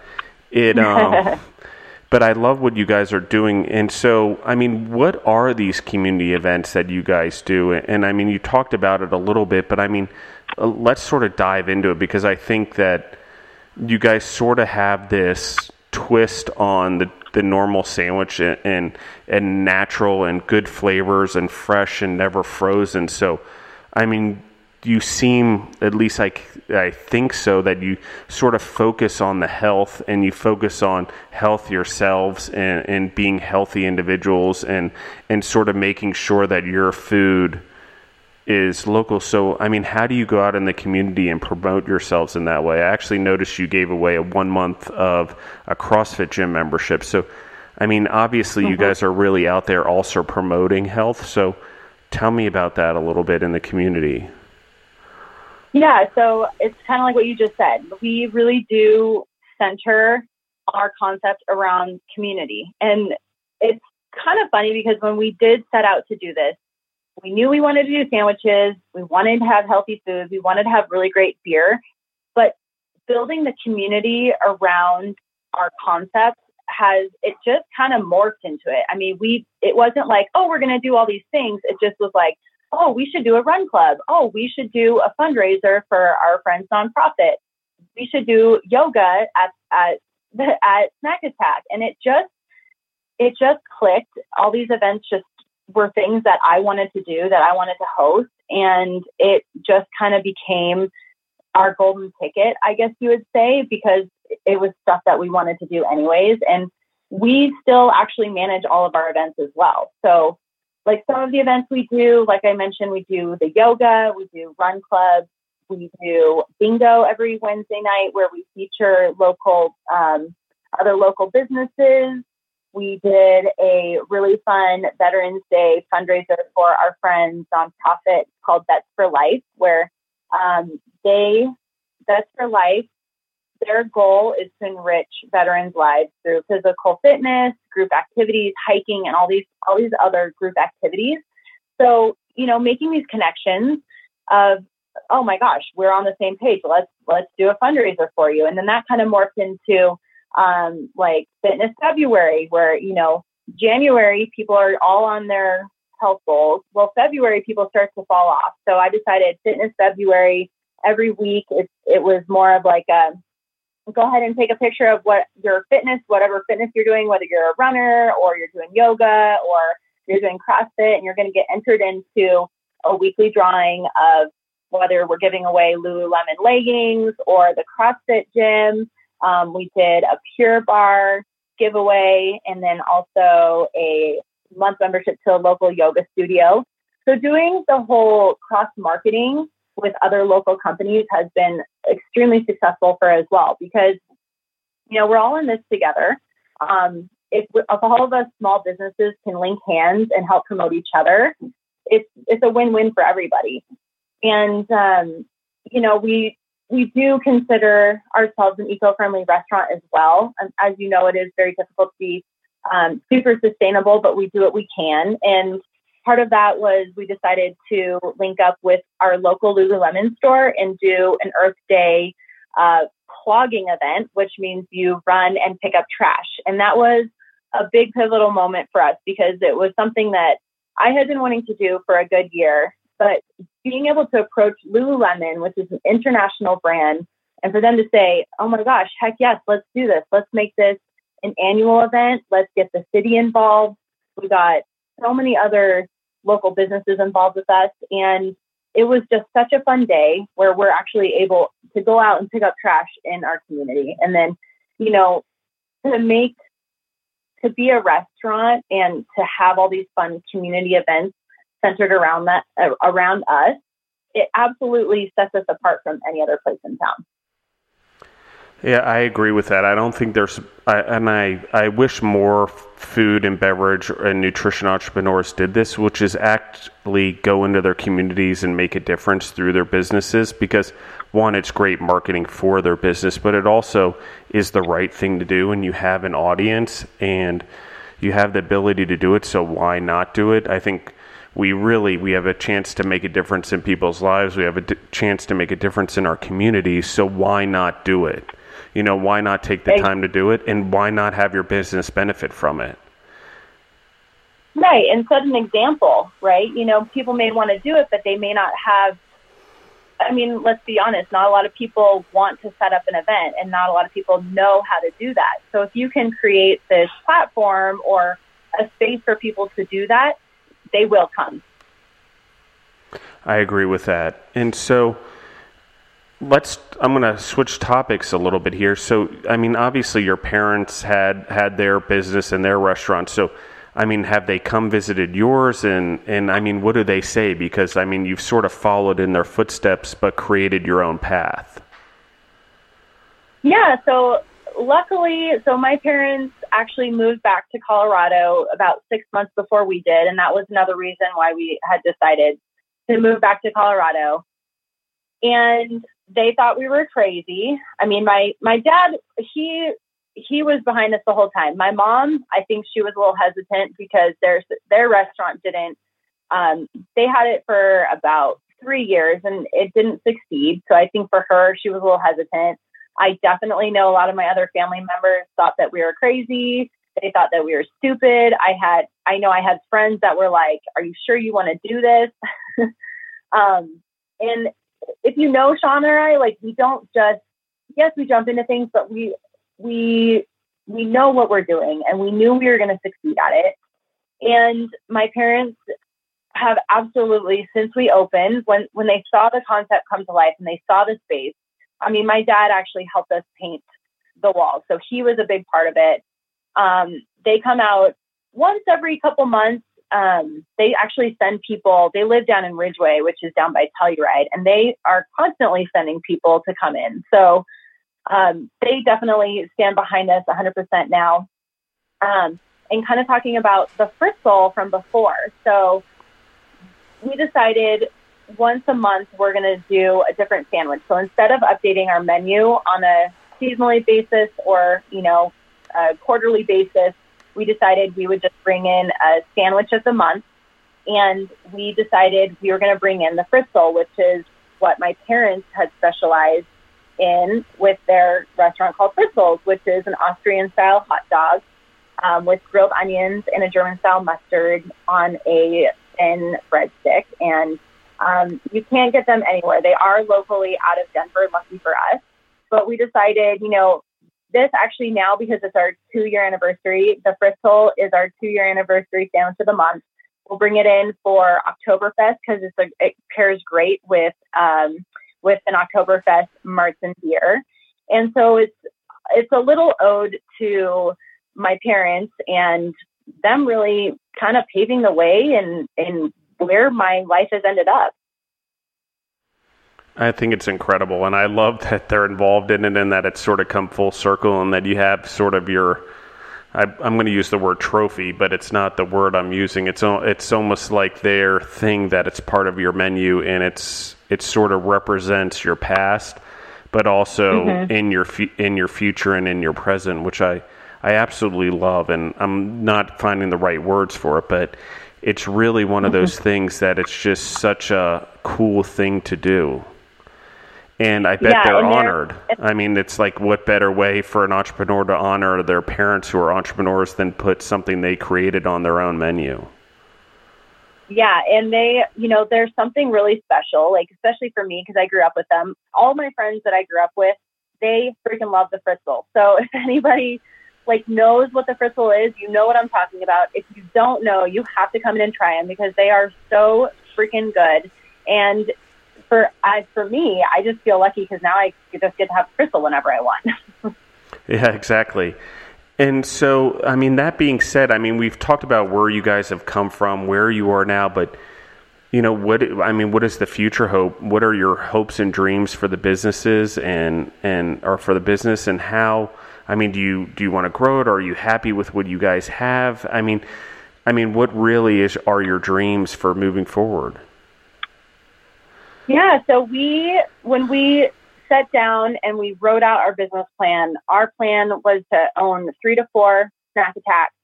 it. Um, but I love what you guys are doing. And so, I mean, what are these community events that you guys do? And I mean, you talked about it a little bit, but I mean, uh, let's sort of dive into it because I think that you guys sort of have this twist on the, the normal sandwich and, and, natural and good flavors and fresh and never frozen. So, I mean, you seem at least like I think so that you sort of focus on the health and you focus on health yourselves and, and being healthy individuals and and sort of making sure that your food is local. So I mean, how do you go out in the community and promote yourselves in that way? I actually noticed you gave away a one month of a CrossFit gym membership. So I mean, obviously mm-hmm. you guys are really out there also promoting health. So tell me about that a little bit in the community. Yeah, so it's kind of like what you just said. We really do center our concept around community. And it's kind of funny because when we did set out to do this, we knew we wanted to do sandwiches, we wanted to have healthy food, we wanted to have really great beer, but building the community around our concept has it just kind of morphed into it. I mean, we it wasn't like, oh, we're going to do all these things. It just was like, oh, we should do a run club. Oh, we should do a fundraiser for our friends nonprofit. We should do yoga at at at Snack Attack. And it just it just clicked. All these events just were things that I wanted to do, that I wanted to host, and it just kind of became our golden ticket, I guess you would say, because it was stuff that we wanted to do anyways. And we still actually manage all of our events as well. So like some of the events we do, like I mentioned, we do the yoga, we do run clubs, we do bingo every Wednesday night where we feature local, um, other local businesses. We did a really fun Veterans Day fundraiser for our friends nonprofit called Vets for Life, where um, they, Vets for Life, their goal is to enrich veterans' lives through physical fitness, group activities, hiking, and all these all these other group activities. So, you know, making these connections of, oh my gosh, we're on the same page. Let's let's do a fundraiser for you, and then that kind of morphed into um, like Fitness February, where you know January people are all on their health goals. Well, February people start to fall off. So I decided Fitness February every week. It it was more of like a go ahead and take a picture of what your fitness, whatever fitness you're doing, whether you're a runner or you're doing yoga or you're doing CrossFit, and you're going to get entered into a weekly drawing of whether we're giving away Lululemon leggings or the CrossFit gym. Um, we did a Pure Barre giveaway and then also a month membership to a local yoga studio. So doing the whole cross marketing with other local companies has been extremely successful for us as well because you know we're all in this together. Um, if, if all of us small businesses can link hands and help promote each other, it's it's a win-win for everybody. And um, you know we we do consider ourselves an eco-friendly restaurant as well. And as you know, it is very difficult to be um, super sustainable, but we do what we can. And part of that was we decided to link up with our local Lululemon store and do an Earth Day uh, plogging event, which means you run and pick up trash. And that was a big pivotal moment for us because it was something that I had been wanting to do for a good year. But being able to approach Lululemon, which is an international brand, and for them to say, oh my gosh, heck yes, let's do this. Let's make this an annual event. Let's get the city involved. We got so many other local businesses involved with us. And it was just such a fun day where we're actually able to go out and pick up trash in our community. And then, you know, to make, to be a restaurant and to have all these fun community events centered around that, uh, around us, it absolutely sets us apart from any other place in town. Yeah, I agree with that. I don't think there's, I, and I, I wish more food and beverage and nutrition entrepreneurs did this, which is actually go into their communities and make a difference through their businesses. Because one, it's great marketing for their business, but it also is the right thing to do. And you have an audience and you have the ability to do it. So why not do it? I think we really we have a chance to make a difference in people's lives. We have a d- chance to make a difference in our community. So why not do it? you know, why not take the time to do it and why not have your business benefit from it? Right, and set an example, right? You know, people may want to do it, but they may not have. I mean, let's be honest, not a lot of people want to set up an event, and not a lot of people know how to do that. So, if you can create this platform or a space for people to do that, they will come. I agree with that. And so, let's i'm going to switch topics a little bit here so i mean obviously your parents had had their business and their restaurant so I mean, have they come visited yours? And, and I mean, what do they say? Because, I mean, you've sort of followed in their footsteps, but created your own path. Yeah. So, luckily, so my parents actually moved back to Colorado about six months before we did. And that was another reason why we had decided to move back to Colorado. And they thought we were crazy. I mean, my, my dad, he he was behind us the whole time. My mom, I think she was a little hesitant because their their restaurant didn't. Um, they had it for about three years and it didn't succeed. So I think for her, she was a little hesitant. I definitely know a lot of my other family members thought that we were crazy. They thought that we were stupid. I had, I know I had friends that were like, "Are you sure you want to do this?" um, and if you know Sean or I, like we don't just yes, we jump into things, but we we we know what we're doing and we knew we were going to succeed at it. And my parents have absolutely since we opened when when they saw the concept come to life and they saw the space. I mean, my dad actually helped us paint the walls, so he was a big part of it. Um, they come out once every couple months. Um, they actually send people. They live down in Ridgway, which is down by Telluride, and they are constantly sending people to come in. So um, they definitely stand behind us 100% now. Um, and kind of talking about the fritzel from before. So we decided once a month we're going to do a different sandwich. So instead of updating our menu on a seasonally basis or, you know, a quarterly basis, we decided we would just bring in a sandwich of the month. And we decided we were going to bring in the fritzel, which is what my parents had specialized in with their restaurant called Fritzels, which is an Austrian style hot dog um, with grilled onions and a German style mustard on a thin breadstick. And um, you can't get them anywhere. They are locally out of Denver, lucky for us. But we decided, you know, this actually now because it's our two year anniversary, the Fritzel is our two year anniversary sandwich of the month. We'll bring it in for Oktoberfest because it's a, it pairs great with um, with an Oktoberfest Marzen beer. And so it's it's a little ode to my parents and them really kind of paving the way and and where my life has ended up. I think it's incredible, and I love that they're involved in it, and that it's sort of come full circle, and that you have sort of your. I, am going to use the word trophy, but it's not the word I'm using. It's it's almost like their thing that it's part of your menu, and it's it sort of represents your past, but also mm-hmm. in your in your future and in your present, which I I absolutely love. And I'm not finding the right words for it, but it's really one of mm-hmm. those things that it's just such a cool thing to do. And I bet yeah, they're honored. They're, I mean, it's like what better way for an entrepreneur to honor their parents who are entrepreneurs than put something they created on their own menu? Yeah, and they, you know, there's something really special, like especially for me because I grew up with them. All my friends that I grew up with, they freaking love the Fritzel. So if anybody like knows what the Fritzel is, you know what I'm talking about. If you don't know, you have to come in and try them because they are so freaking good. And for as for me, I just feel lucky because now I just get to have Fritzel whenever I want. yeah, exactly. And so, I mean, that being said, I mean, we've talked about where you guys have come from, where you are now, but you know, what I mean, what is the future hope? What are your hopes and dreams for the businesses and and or for the business and how? I mean, do you do you want to grow it? Or are you happy with what you guys have? I mean, I mean, what really is are your dreams for moving forward? Yeah, so we when we sat down and we wrote out our business plan. Our plan was to own three to four snack attacks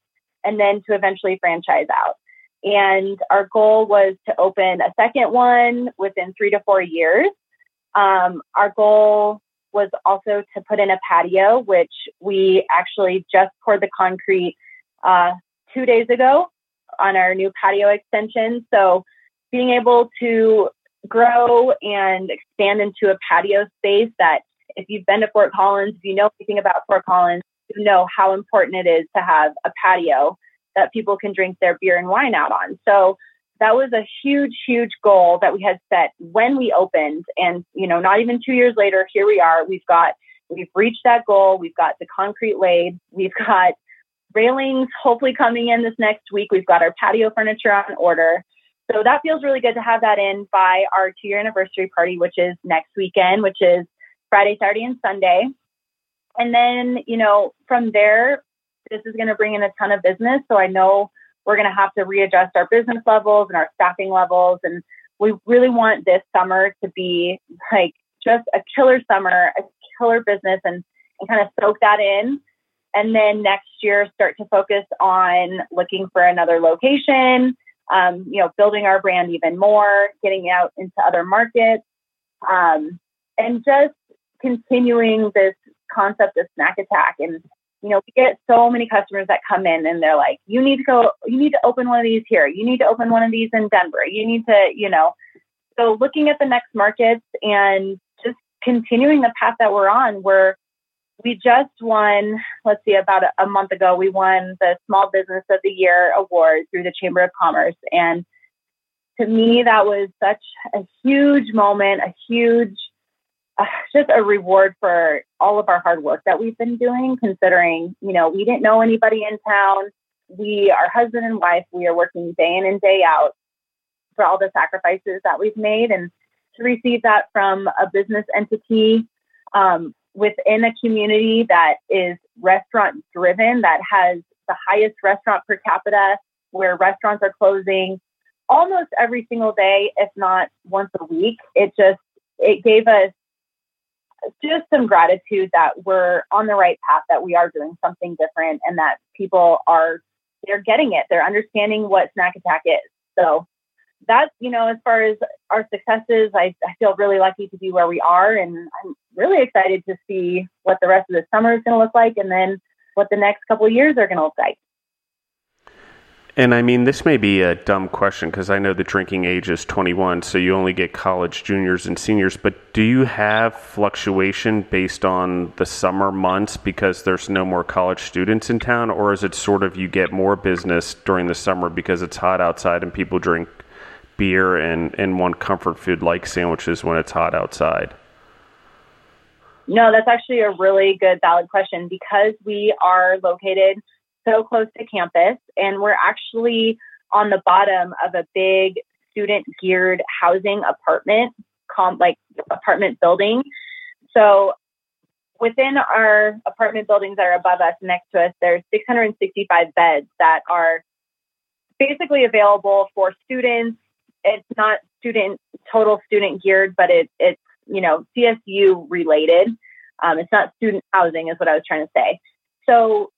and then to eventually franchise out. And our goal was to open a second one within three to four years. Um, our goal was also to put in a patio, which we actually just poured the concrete uh, two days ago on our new patio extension. So being able to grow and expand into a patio space that if you've been to Fort Collins, if you know anything about Fort Collins, you know how important it is to have a patio that people can drink their beer and wine out on. So that was a huge, huge goal that we had set when we opened. And, you know, not even two years later, here we are. We've got, we've reached that goal. We've got the concrete laid. We've got railings hopefully coming in this next week. We've got our patio furniture on order. So that feels really good to have that in by our two year anniversary party, which is next weekend, which is Friday, Saturday, and Sunday. And then, you know, from there, this is going to bring in a ton of business. So I know we're going to have to readjust our business levels and our staffing levels. And we really want this summer to be like just a killer summer, a killer business, and, and kind of soak that in. And then next year, start to focus on looking for another location, um, you know, building our brand even more, getting out into other markets, um, and just continuing this concept of snack attack and you know, we get so many customers that come in and they're like, you need to go, you need to open one of these here. You need to open one of these in Denver. You need to, you know, so looking at the next markets and just continuing the path that we're on, where we just won, let's see, about a, a month ago, we won the Small Business of the Year award through the Chamber of Commerce. And to me, that was such a huge moment, a huge just a reward for all of our hard work that we've been doing, considering, you know, we didn't know anybody in town. We are husband and wife. We are working day in and day out for all the sacrifices that we've made. And to receive that from a business entity um, within a community that is restaurant driven, that has the highest restaurant per capita, where restaurants are closing almost every single day, if not once a week, it just, it gave us just some gratitude that we're on the right path, that we are doing something different, and that people are they're getting it. They're understanding what snack attack is. So that's you know as far as our successes, I, I feel really lucky to be where we are, and I'm really excited to see what the rest of the summer is going to look like, and then what the next couple years are going to look like. And I mean, this may be a dumb question because I know the drinking age is 21, so you only get college juniors and seniors. But do you have fluctuation based on the summer months because there's no more college students in town? Or is it sort of you get more business during the summer because it's hot outside and people drink beer and, and want comfort food like sandwiches when it's hot outside? No, that's actually a really good, valid question because we are located so close to campus, and we're actually on the bottom of a big student geared housing apartment, com- like apartment building. So within our apartment buildings that are above us, next to us, there's 665 beds that are basically available for students. It's not student total student geared, but it, it's you know CSU related. Um, it's not student housing, is what I was trying to say. So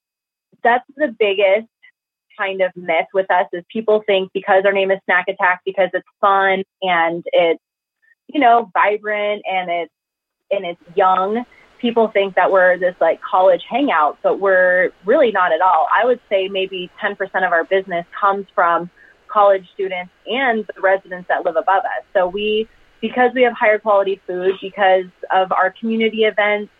that's the biggest kind of myth with us is people think because our name is Snack Attack because it's fun and it's you know vibrant and it's and it's young. People think that we're this like college hangout, but we're really not at all. I would say maybe 10% of our business comes from college students and the residents that live above us. So we, because we have higher quality food, because of our community events,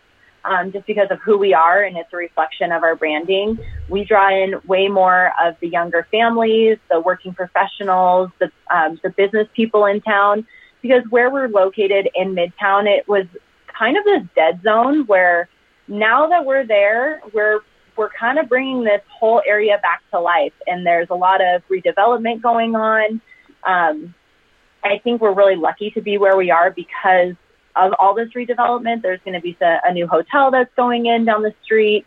um, just because of who we are and it's a reflection of our branding. We draw in way more of the younger families, the working professionals, the, um, the business people in town, because where we're located in Midtown, it was kind of this dead zone where now that we're there, we're we're kind of bringing this whole area back to life, and there's a lot of redevelopment going on. Um, I think we're really lucky to be where we are because of all this redevelopment. There's going to be a, new hotel that's going in down the street.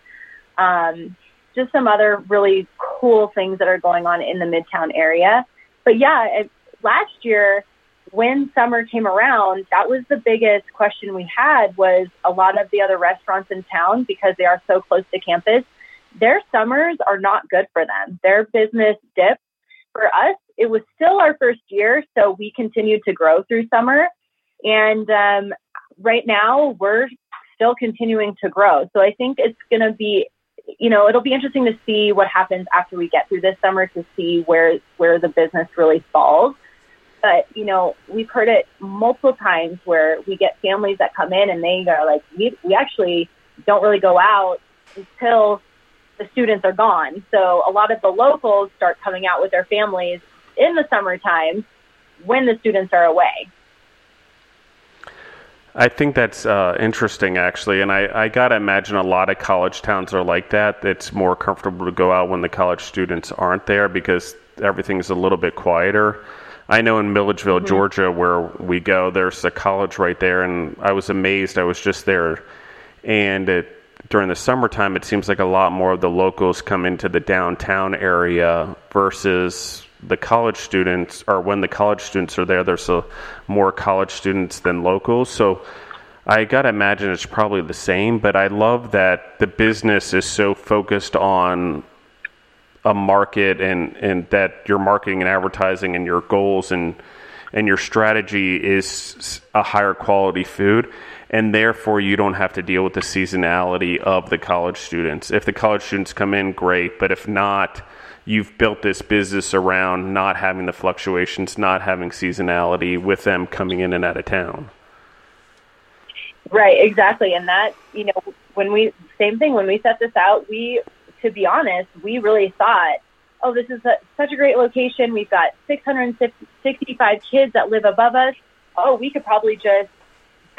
Um, just some other really cool things that are going on in the Midtown area. But yeah, it, last year when summer came around, that was the biggest question we had was a lot of the other restaurants in town because they are so close to campus. Their summers are not good for them. Their business dips. For us, it was still our first year, so we continued to grow through summer. And um, right now, we're still continuing to grow. So I think it's going to be, you know, it'll be interesting to see what happens after we get through this summer to see where where the business really falls. But you know, we've heard it multiple times where we get families that come in and they are like, we we actually don't really go out until the students are gone. So a lot of the locals start coming out with their families in the summertime when the students are away. I think that's uh, interesting, actually, and I, I got to imagine a lot of college towns are like that. It's more comfortable to go out when the college students aren't there because everything's a little bit quieter. I know in Milledgeville, mm-hmm. Georgia, where we go, there's a college right there, and I was amazed. I was just there, and it, during the summertime, it seems like a lot more of the locals come into the downtown area versus the college students, or when the college students are there, there's a, more college students than locals. So I got to imagine it's probably the same, but I love that the business is so focused on a market and, and that your marketing and advertising and your goals and and your strategy is a higher quality food and therefore you don't have to deal with the seasonality of the college students. If the college students come in, great, but if not, you've built this business around not having the fluctuations, not having seasonality with them coming in and out of town. Right, exactly. And that, you know, when we, same thing, when we set this out, we, to be honest, we really thought, oh, this is a, such a great location. We've got 665 kids that live above us. Oh, we could probably just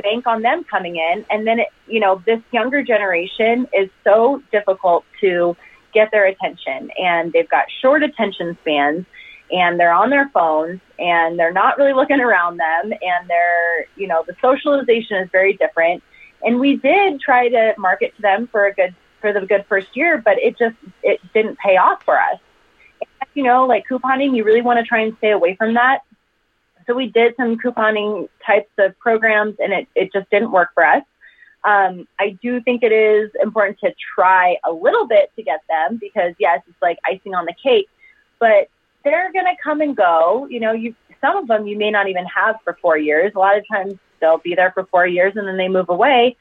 bank on them coming in. And then, it, you know, this younger generation is so difficult to get their attention and they've got short attention spans and they're on their phones and they're not really looking around them and they're, you know, the socialization is very different. And we did try to market to them for a good, for the good first year, but it just, it didn't pay off for us. And, you know, like couponing, you really want to try and stay away from that. So we did some couponing types of programs and it, it just didn't work for us. Um, I do think it is important to try a little bit to get them because yes, it's like icing on the cake, but they're going to come and go. You know, you some of them you may not even have for four years. A lot of times they'll be there for four years and then they move away,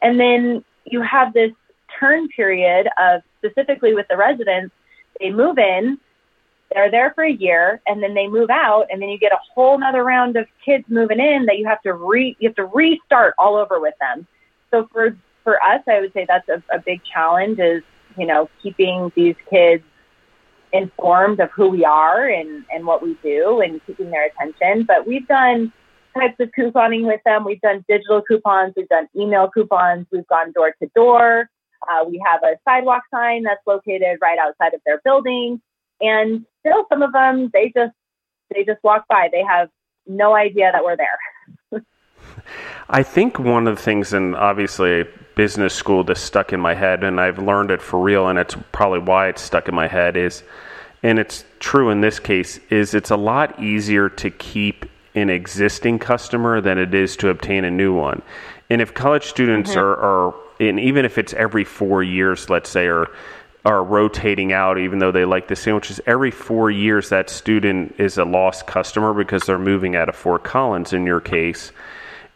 and then you have this turn period of specifically with the residents. They move in, they're there for a year, and then they move out, and then you get a whole another round of kids moving in that you have to re you have to restart all over with them so for for us, I would say that's a, a big challenge is you know keeping these kids informed of who we are and and what we do and keeping their attention. But we've done types of couponing with them. We've done digital coupons. We've done email coupons. We've gone door to door. Uh, we have a sidewalk sign that's located right outside of their building. And still, some of them they just they just walk by. They have no idea that we're there. I think one of the things, and obviously business school that's stuck in my head, and I've learned it for real, and it's probably why it's stuck in my head, is, and it's true in this case, is it's a lot easier to keep an existing customer than it is to obtain a new one. And if college students mm-hmm. are, are, and even if it's every four years, let's say, or are rotating out, even though they like the sandwiches. Every four years, that student is a lost customer because they're moving out of Fort Collins in your case.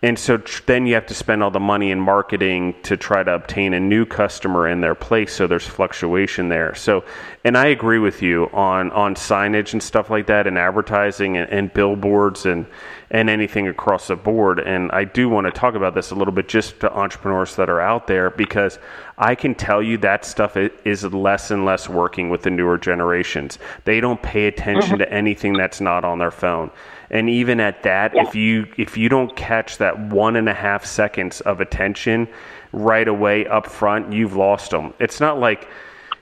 And so tr- then you have to spend all the money in marketing to try to obtain a new customer in their place. So there's fluctuation there. So, and I agree with you on, on signage and stuff like that and advertising and, and billboards and, and anything across the board. And I do want to talk about this a little bit just to entrepreneurs that are out there because I can tell you that stuff is less and less working with the newer generations. They don't pay attention mm-hmm. to anything that's not on their phone and even at that yeah. if you if you don't catch that one and a half seconds of attention right away up front you've lost them it's not like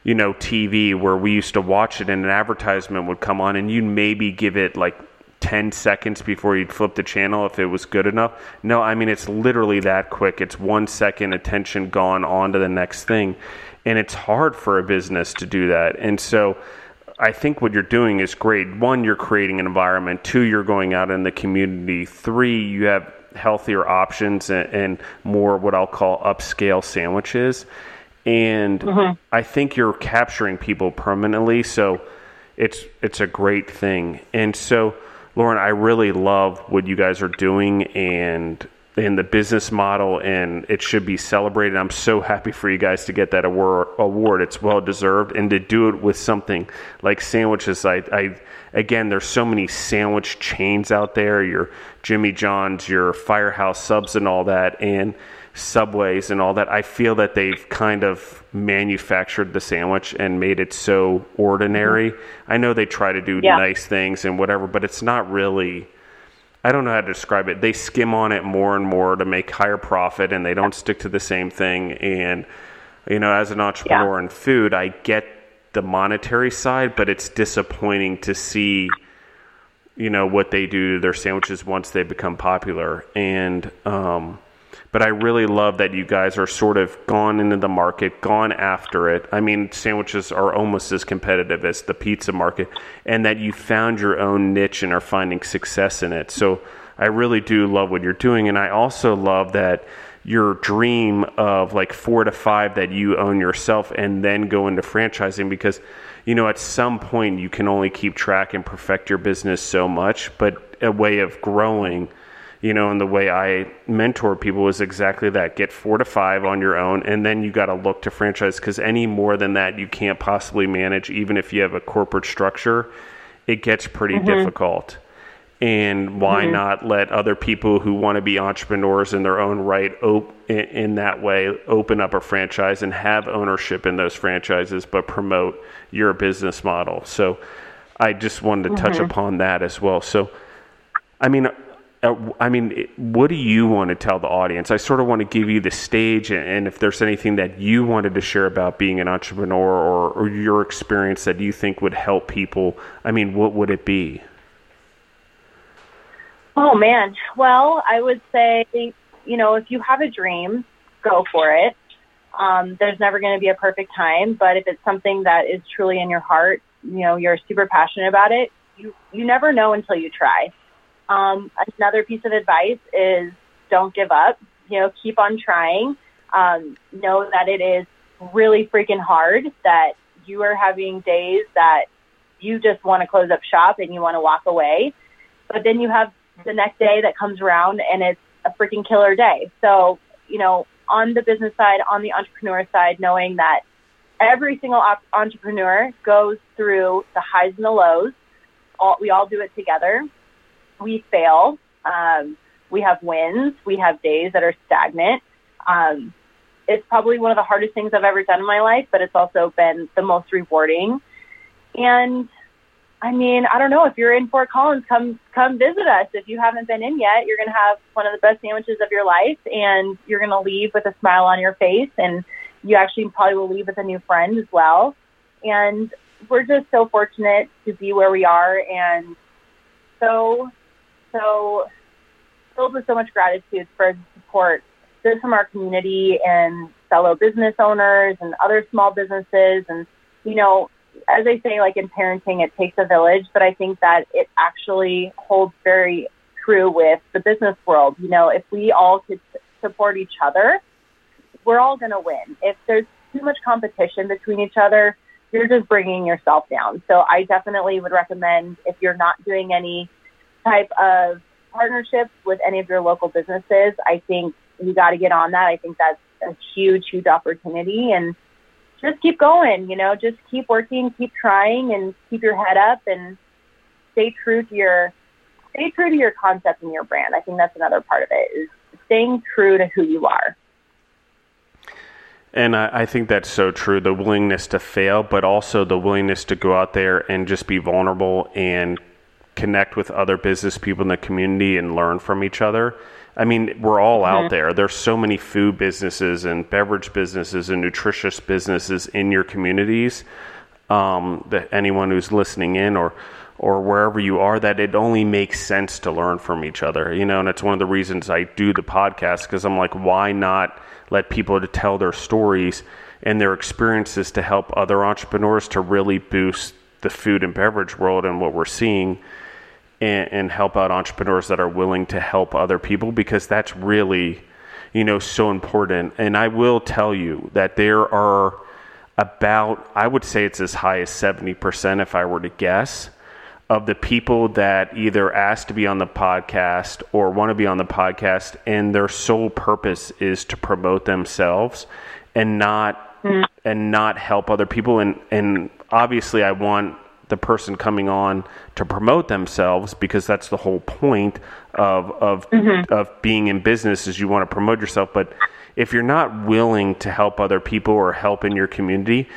you know tv where we used to watch it and an advertisement would come on and you'd maybe give it like 10 seconds before you'd flip the channel if it was good enough. No i mean it's literally that quick. It's one second attention gone on to the next thing. And it's hard for a business to do that. And so I think what you're doing is great. One, you're creating an environment. Two, you're going out in the community. Three, you have healthier options and, and more what I'll call upscale sandwiches. And mm-hmm. I think you're capturing people permanently. So it's it's a great thing. And so, Lauren, I really love what you guys are doing and in the business model and it should be celebrated. I'm so happy for you guys to get that award. award. It's well deserved and to do it with something like sandwiches. I, I again, there's so many sandwich chains out there. Your Jimmy John's, your Firehouse Subs, and all that, and Subways and all that. I feel that they've kind of manufactured the sandwich and made it so ordinary. Mm-hmm. I know they try to do yeah. nice things and whatever, but it's not really I don't know how to describe it. They skim on it more and more to make higher profit, and they don't stick to the same thing. And you know, as an entrepreneur yeah. in food, I get the monetary side, but it's disappointing to see you know what they do to their sandwiches once they become popular. And um, but I really love that you guys are sort of gone into the market, gone after it. I mean, sandwiches are almost as competitive as the pizza market, and that you found your own niche and are finding success in it. So I really do love what you're doing, and I also love that your dream of like four to five that you own yourself and then go into franchising because you know at some point you can only keep track and perfect your business so much but a way of growing you know, and the way I mentor people is exactly that. Get four to five on your own, and then you got to look to franchise because any more than that you can't possibly manage, even if you have a corporate structure. It gets pretty mm-hmm. difficult. And why mm-hmm. not let other people who want to be entrepreneurs in their own right, op- in, that way, open up a franchise and have ownership in those franchises, but promote your business model? So I just wanted to mm-hmm. touch upon that as well. So, I mean, I mean, what do you want to tell the audience? I sort of want to give you the stage, and if there's anything that you wanted to share about being an entrepreneur or, or your experience that you think would help people, I mean, what would it be? Oh, man. Well, I would say, you know, if you have a dream, go for it. Um, there's never going to be a perfect time, but if it's something that is truly in your heart, you know, you're super passionate about it, you, you never know until you try. Um, another piece of advice is don't give up. You know, keep on trying. Um, know that it is really freaking hard. That you are having days that you just want to close up shop and you want to walk away, but then you have the next day that comes around and it's a freaking killer day. So, you know, on the business side, on the entrepreneur side, knowing that every single op- entrepreneur goes through the highs and the lows. All, we all do it together we fail. Um, we have wins. We have days that are stagnant. Um, it's probably one of the hardest things I've ever done in my life, but it's also been the most rewarding. And I mean, I don't know if you're in Fort Collins, come come visit us. If you haven't been in yet, you're to have one of the best sandwiches of your life, and you're to leave with a smile on your face, and you actually probably will leave with a new friend as well. And we're just so fortunate to be where we are, and so so filled with so much gratitude for the support just from our community and fellow business owners and other small businesses. And, you know, as I say, like in parenting, it takes a village, but I think that it actually holds very true with the business world. You know, if we all could support each other, we're all going to win. If there's too much competition between each other, you're just bringing yourself down. So I definitely would recommend if you're not doing any type of partnerships with any of your local businesses, I think you got to get on that. I think that's a huge, huge opportunity and just keep going, you know, just keep working, keep trying and keep your head up and stay true to your, stay true to your concept and your brand. I think that's another part of it is staying true to who you are. And I, I, think that's so true the willingness to fail, but also the willingness to go out there and just be vulnerable and connect with other business people in the community and learn from each other. I mean, we're all mm-hmm. out there. There's so many food businesses and beverage businesses and nutritious businesses in your communities. Um, that anyone who's listening in or or wherever you are, that it only makes sense to learn from each other. You know, and it's one of the reasons I do the podcast because I'm like, why not let people to tell their stories and their experiences to help other entrepreneurs to really boost the food and beverage world and what we're seeing and, and help out entrepreneurs that are willing to help other people because that's really, you know, so important. And I will tell you that there are about, I would say it's as high as 70% if I were to guess, of the people that either ask to be on the podcast or want to be on the podcast and their sole purpose is to promote themselves and not mm. and not help other people and and obviously I want the person coming on to promote themselves because that's the whole point of of mm-hmm. of being in business is you want to promote yourself but if you're not willing to help other people or help in your community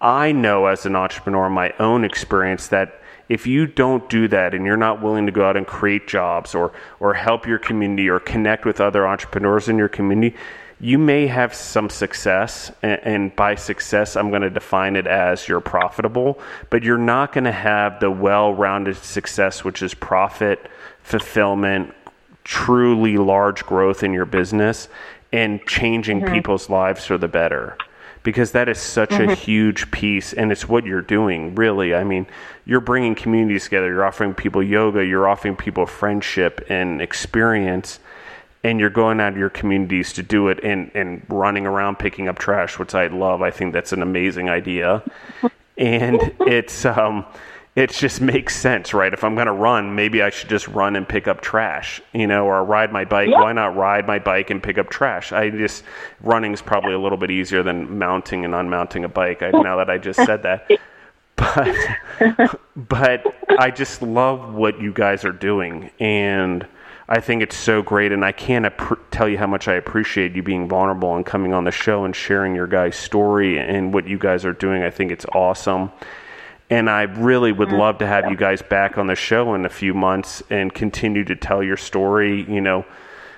I know as an entrepreneur my own experience that if you don't do that and you're not willing to go out and create jobs or or help your community or connect with other entrepreneurs in your community, you may have some success and, by success I'm going to define it as you're profitable, but you're not going to have the well-rounded success which is profit, fulfillment, truly large growth in your business and changing mm-hmm. people's lives for the better because that is such mm-hmm. a huge piece and it's what you're doing really i mean you're bringing communities together you're offering people yoga you're offering people friendship and experience and you're going out of your communities to do it and, and running around picking up trash which i love i think that's an amazing idea and it's um it just makes sense, right? If I'm going to run, maybe I should just run and pick up trash, you know, or ride my bike. Why not ride my bike and pick up trash? I just running is probably a little bit easier than mounting and unmounting a bike. I, now that I just said that, but but I just love what you guys are doing, and I think it's so great. And I can't ap- tell you how much I appreciate you being vulnerable and coming on the show and sharing your guys' story and what you guys are doing. I think it's awesome and I really would love to have you mm-hmm. guys back on the show in a few months and continue to tell your story. You know,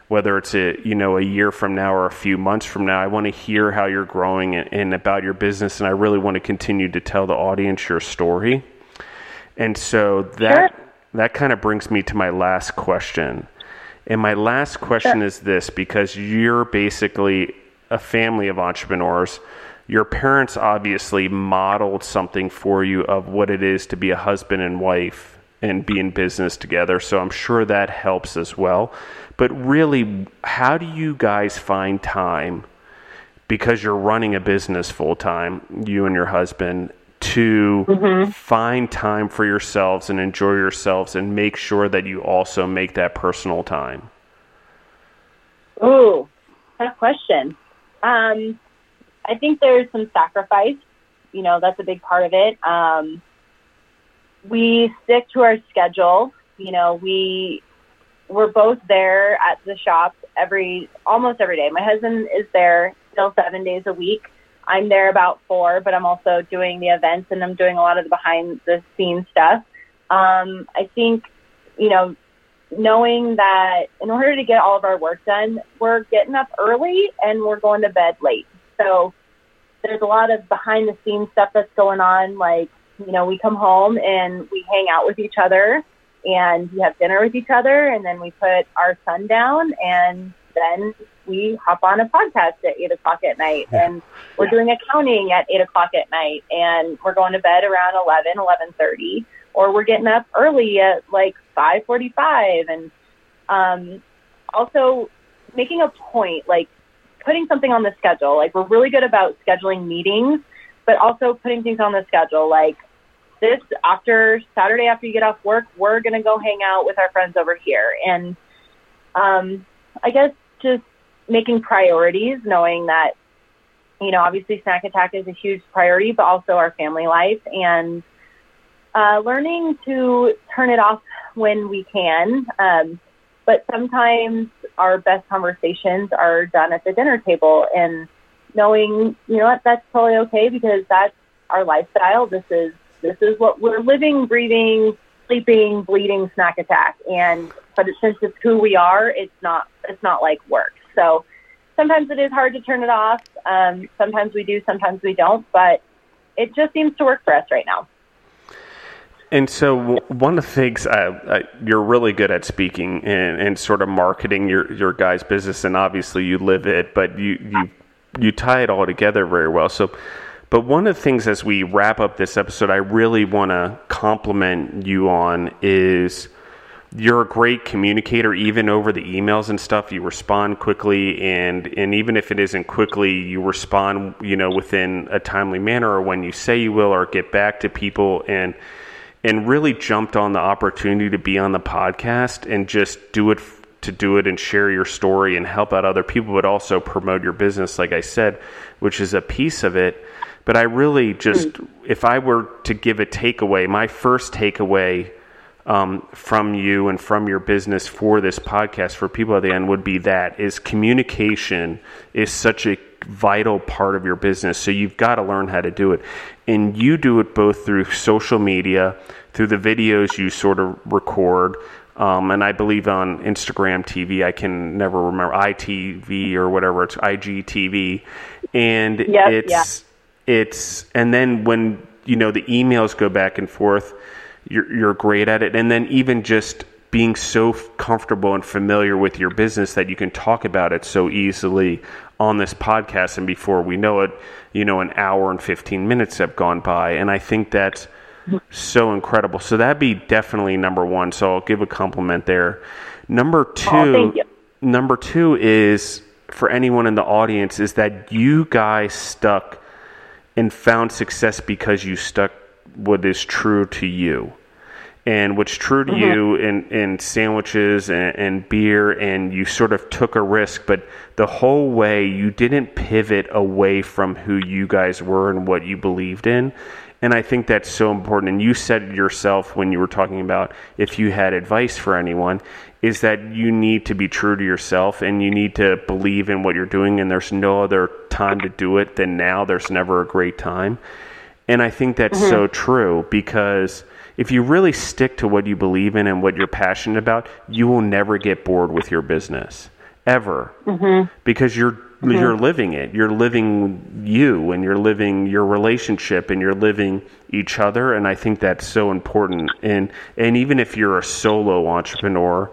whether it's a you know a year from now or a few months from now, I want to hear how you're growing and, and about your business, and I really want to continue to tell the audience your story. And so that sure. that kind of brings me to my last question. And my last question is this because you're basically a family of entrepreneurs your parents obviously modeled something for you of what it is to be a husband and wife and be in business together. So I'm sure that helps as well. But really, how do you guys find time because you're running a business full time, you and your husband, to mm-hmm. find time for yourselves and enjoy yourselves and make sure that you also make that personal time? Oh, tough question. Um, I think there's some sacrifice. You know, that's a big part of it. Um, we stick to our schedule. You know, we we're both there at the shop every almost every day. My husband is there still seven days a week. I'm there about four, but I'm also doing the events and I'm doing a lot of the behind the scenes stuff. Um, I think, you know, knowing that in order to get all of our work done, we're getting up early and we're going to bed late. So there's a lot of behind the scenes stuff that's going on. Like, you know, we come home and we hang out with each other and we have dinner with each other and then we put our son down and then we hop on a podcast at eight o'clock at night and we're doing accounting at eight o'clock at night and we're going to bed around eleven, eleven thirty, or we're getting up early at like 545 and um, also making a point, like putting something on the schedule. Like we're really good about scheduling meetings, but also putting things on the schedule. Like this after Saturday after you get off work, we're gonna go hang out with our friends over here. And um, I guess just making priorities, knowing that you know obviously Snack Attack is a huge priority, but also our family life and uh, learning to turn it off when we can. Um, but sometimes our best conversations are done at the dinner table and knowing, you know what, that's totally okay because that's our lifestyle. This is this is what we're living, breathing, sleeping, bleeding snack attack. And but it, since it's who we are, it's not it's not like work. So sometimes it is hard to turn it off. Um, sometimes we do, sometimes we don't. But it just seems to work for us right now. And so, one of the things uh, uh, you're really good at speaking and, and, sort of marketing your your guy's business, and obviously you live it, but you you you tie it all together very well. So, but one of the things as we wrap up this episode, I really want to compliment you on is you're a great communicator even over the emails and stuff you respond quickly and and even if it isn't quickly you respond you know within a timely manner or when you say you will or get back to people and and really jumped on the opportunity to be on the podcast and just do it to do it and share your story and help out other people, but also promote your business, like I said, which is a piece of it. But I really just, mm. if I were to give a takeaway, my first takeaway um, from you and from your business for this podcast for people at the end would be that is communication is such a vital part of your business. So you've got to learn how to do it. And you do it both through social media, through the videos you sort of record, um, and I believe on Instagram TV, I can never remember ITV or whatever it's IGTV, and yep, it's yeah. it's and then when you know the emails go back and forth, you're you're great at it, and then even just being so comfortable and familiar with your business that you can talk about it so easily on this podcast, and before we know it, you know, an hour and fifteen minutes have gone by, and I think that's so incredible. So that'd be definitely number one. So I'll give a compliment there. Number oh, two, oh, number two is for anyone in the audience is that you guys stuck and found success because you stuck what is true to you and what's true to mm-hmm. you in, in sandwiches and, and, beer, and you sort of took a risk, but the whole way you didn't pivot away from who you guys were and what you believed in. And I think that's so important. And you said it yourself when you were talking about if you had advice for anyone, is that you need to be true to yourself and you need to believe in what you're doing. And there's no other time to do it than now. There's never a great time. And I think that's mm-hmm. so true because if you really stick to what you believe in and what you're passionate about, you will never get bored with your business ever mm-hmm. because you're Mm-hmm. You're living it. You're living you and you're living your relationship and you're living each other and I think that's so important and and even if you're a solo entrepreneur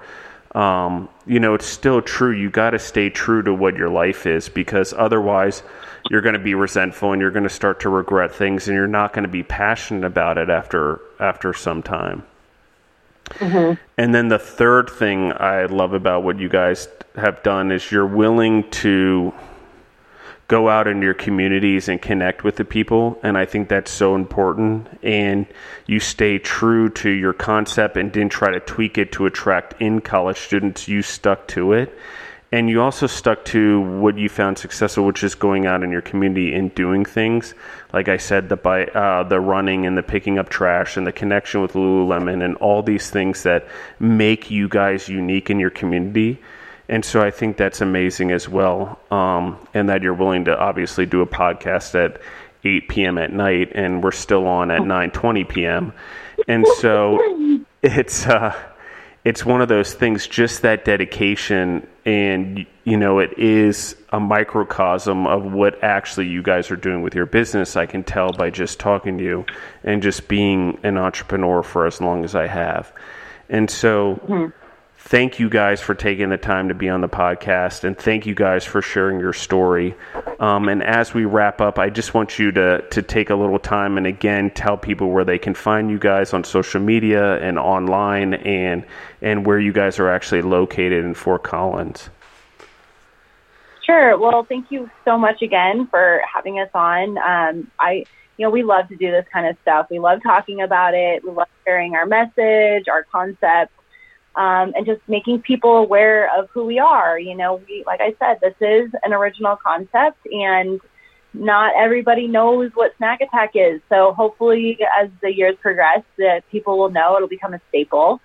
um, you know it's still true you got to stay true to what your life is because otherwise you're going to be resentful and you're going to start to regret things and you're not going to be passionate about it after after some time. Mm-hmm. And then the third thing I love about what you guys have done is you're willing to go out in your communities and connect with the people and i think that's so important and you stay true to your concept and didn't try to tweak it to attract in college students you stuck to it and you also stuck to what you found successful, which is going out in your community and doing things. Like I said, the by, uh, the running and the picking up trash and the connection with Lululemon and all these things that make you guys unique in your community. And so I think that's amazing as well. Um, and that you're willing to obviously do a podcast at 8 p.m. at night, and we're still on at 9:20 p.m. And so it's. Uh, it's one of those things just that dedication and you know it is a microcosm of what actually you guys are doing with your business i can tell by just talking to you and just being an entrepreneur for as long as i have. And so mm-hmm thank you guys for taking the time to be on the podcast and thank you guys for sharing your story. Um, and as we wrap up i just want you to, to take a little time and again tell people where they can find you guys on social media and online and and where you guys are actually located in fort collins. Sure. Well thank you so much again for having us on. Um, i you know we love to do this kind of stuff. We love talking about it. We love sharing our message our concepts um, and just making people aware of who we are. You know, we, like I said, this is an original concept and not everybody knows what Snack Attack is. So hopefully as the years progress, that people will know it'll become a staple.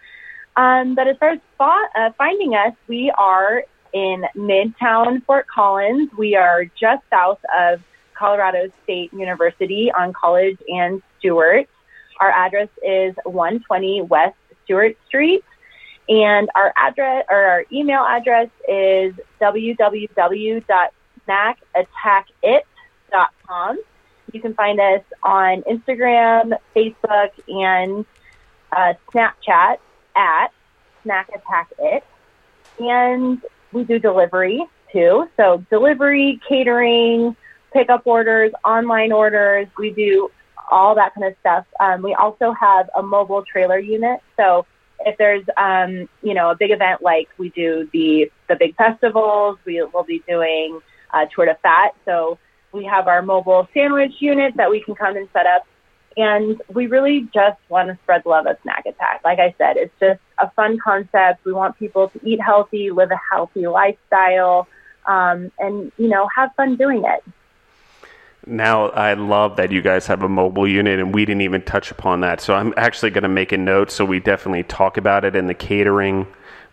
Um, but as far as uh, finding us, we are in Midtown Fort Collins. We are just south of Colorado State University on College and Stuart. Our address is 120 West Stuart Street. And our address or our email address is www.snackattackit.com. You can find us on Instagram, Facebook, and uh, Snapchat at Snack Attack It. And we do delivery too. So delivery, catering, pickup orders, online orders. We do all that kind of stuff. Um, we also have a mobile trailer unit. So if there's um, you know a big event like we do the the big festivals, we will be doing uh, Tour de Fat. So we have our mobile sandwich unit that we can come and set up And we really just want to spread the love of Snack Attack. Like I said, it's just a fun concept. We want people to eat healthy, live a healthy lifestyle, um, and, you know, have fun doing it. Now, I love that you guys have a mobile unit, and we didn't even touch upon that. So, I'm actually going to make a note so we definitely talk about it in the catering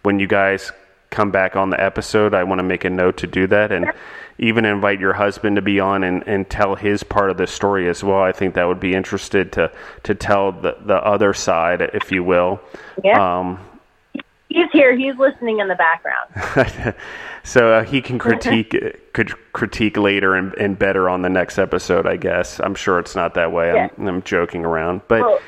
when you guys come back on the episode. I want to make a note to do that and even invite your husband to be on and, and tell his part of the story as well. I think that would be interested to, to tell the, the other side, if you will. Yeah. Um, He's here. He's listening in the background. so uh, he can critique could critique later and, and better on the next episode, I guess. I'm sure it's not that way. Yeah. I'm, I'm joking around, but. Well,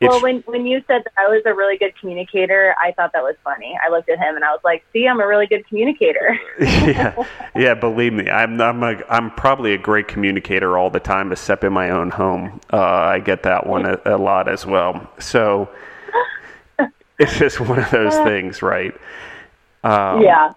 well, when when you said that I was a really good communicator, I thought that was funny. I looked at him and I was like, "See, I'm a really good communicator." yeah, yeah. Believe me, I'm I'm a, I'm probably a great communicator all the time, except in my own home. Uh, I get that one a, a lot as well. So it's just one of those things, right? Um, yeah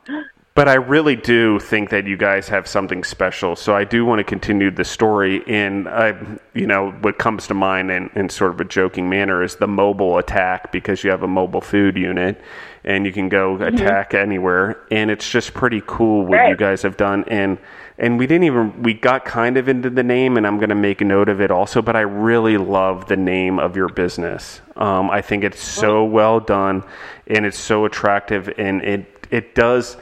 but I really do think that you guys have something special. So I do want to continue the story. And I, you know, what comes to mind in, in sort of a joking manner is the mobile attack because you have a mobile food unit and you can go mm-hmm. attack anywhere. And it's just pretty cool what right. you guys have done. And and we didn't even we got kind of into the name, and I'm going to make a note of it also. But I really love the name of your business. Um, I think it's so well done, and it's so attractive, and it it does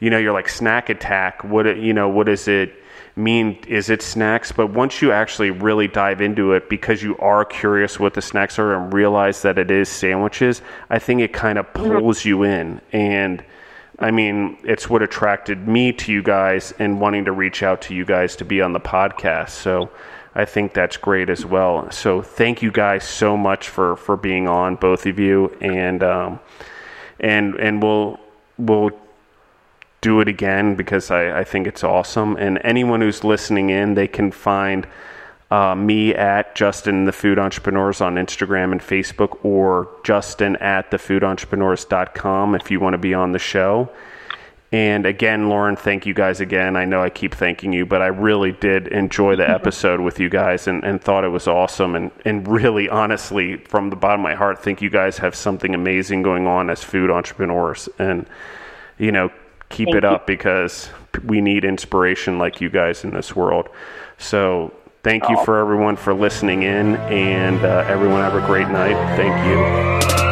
you know, you're like snack attack. What it, you know, what does it mean? Is it snacks? But once you actually really dive into it, because you are curious what the snacks are and realize that it is sandwiches, I think it kind of mm-hmm. pulls you in. And I mean, it's what attracted me to you guys and wanting to reach out to you guys to be on the podcast. So. I think that's great as well. So thank you guys so much for, for being on, both of you, and um, and and we'll we'll do it again because I, I think it's awesome. And anyone who's listening in, they can find uh, me at Justin the Food Entrepreneurs on Instagram and Facebook, or Justin at thefoodentrepreneurs.com if you want to be on the show. And again, Lauren, thank you guys again. I know I keep thanking you, but I really did enjoy the episode with you guys and, and thought it was awesome. And, and really, honestly, from the bottom of my heart, think you guys have something amazing going on as food entrepreneurs. And, you know, keep thank it up because we need inspiration like you guys in this world. So thank you for everyone for listening in, and uh, everyone have a great night. Thank you.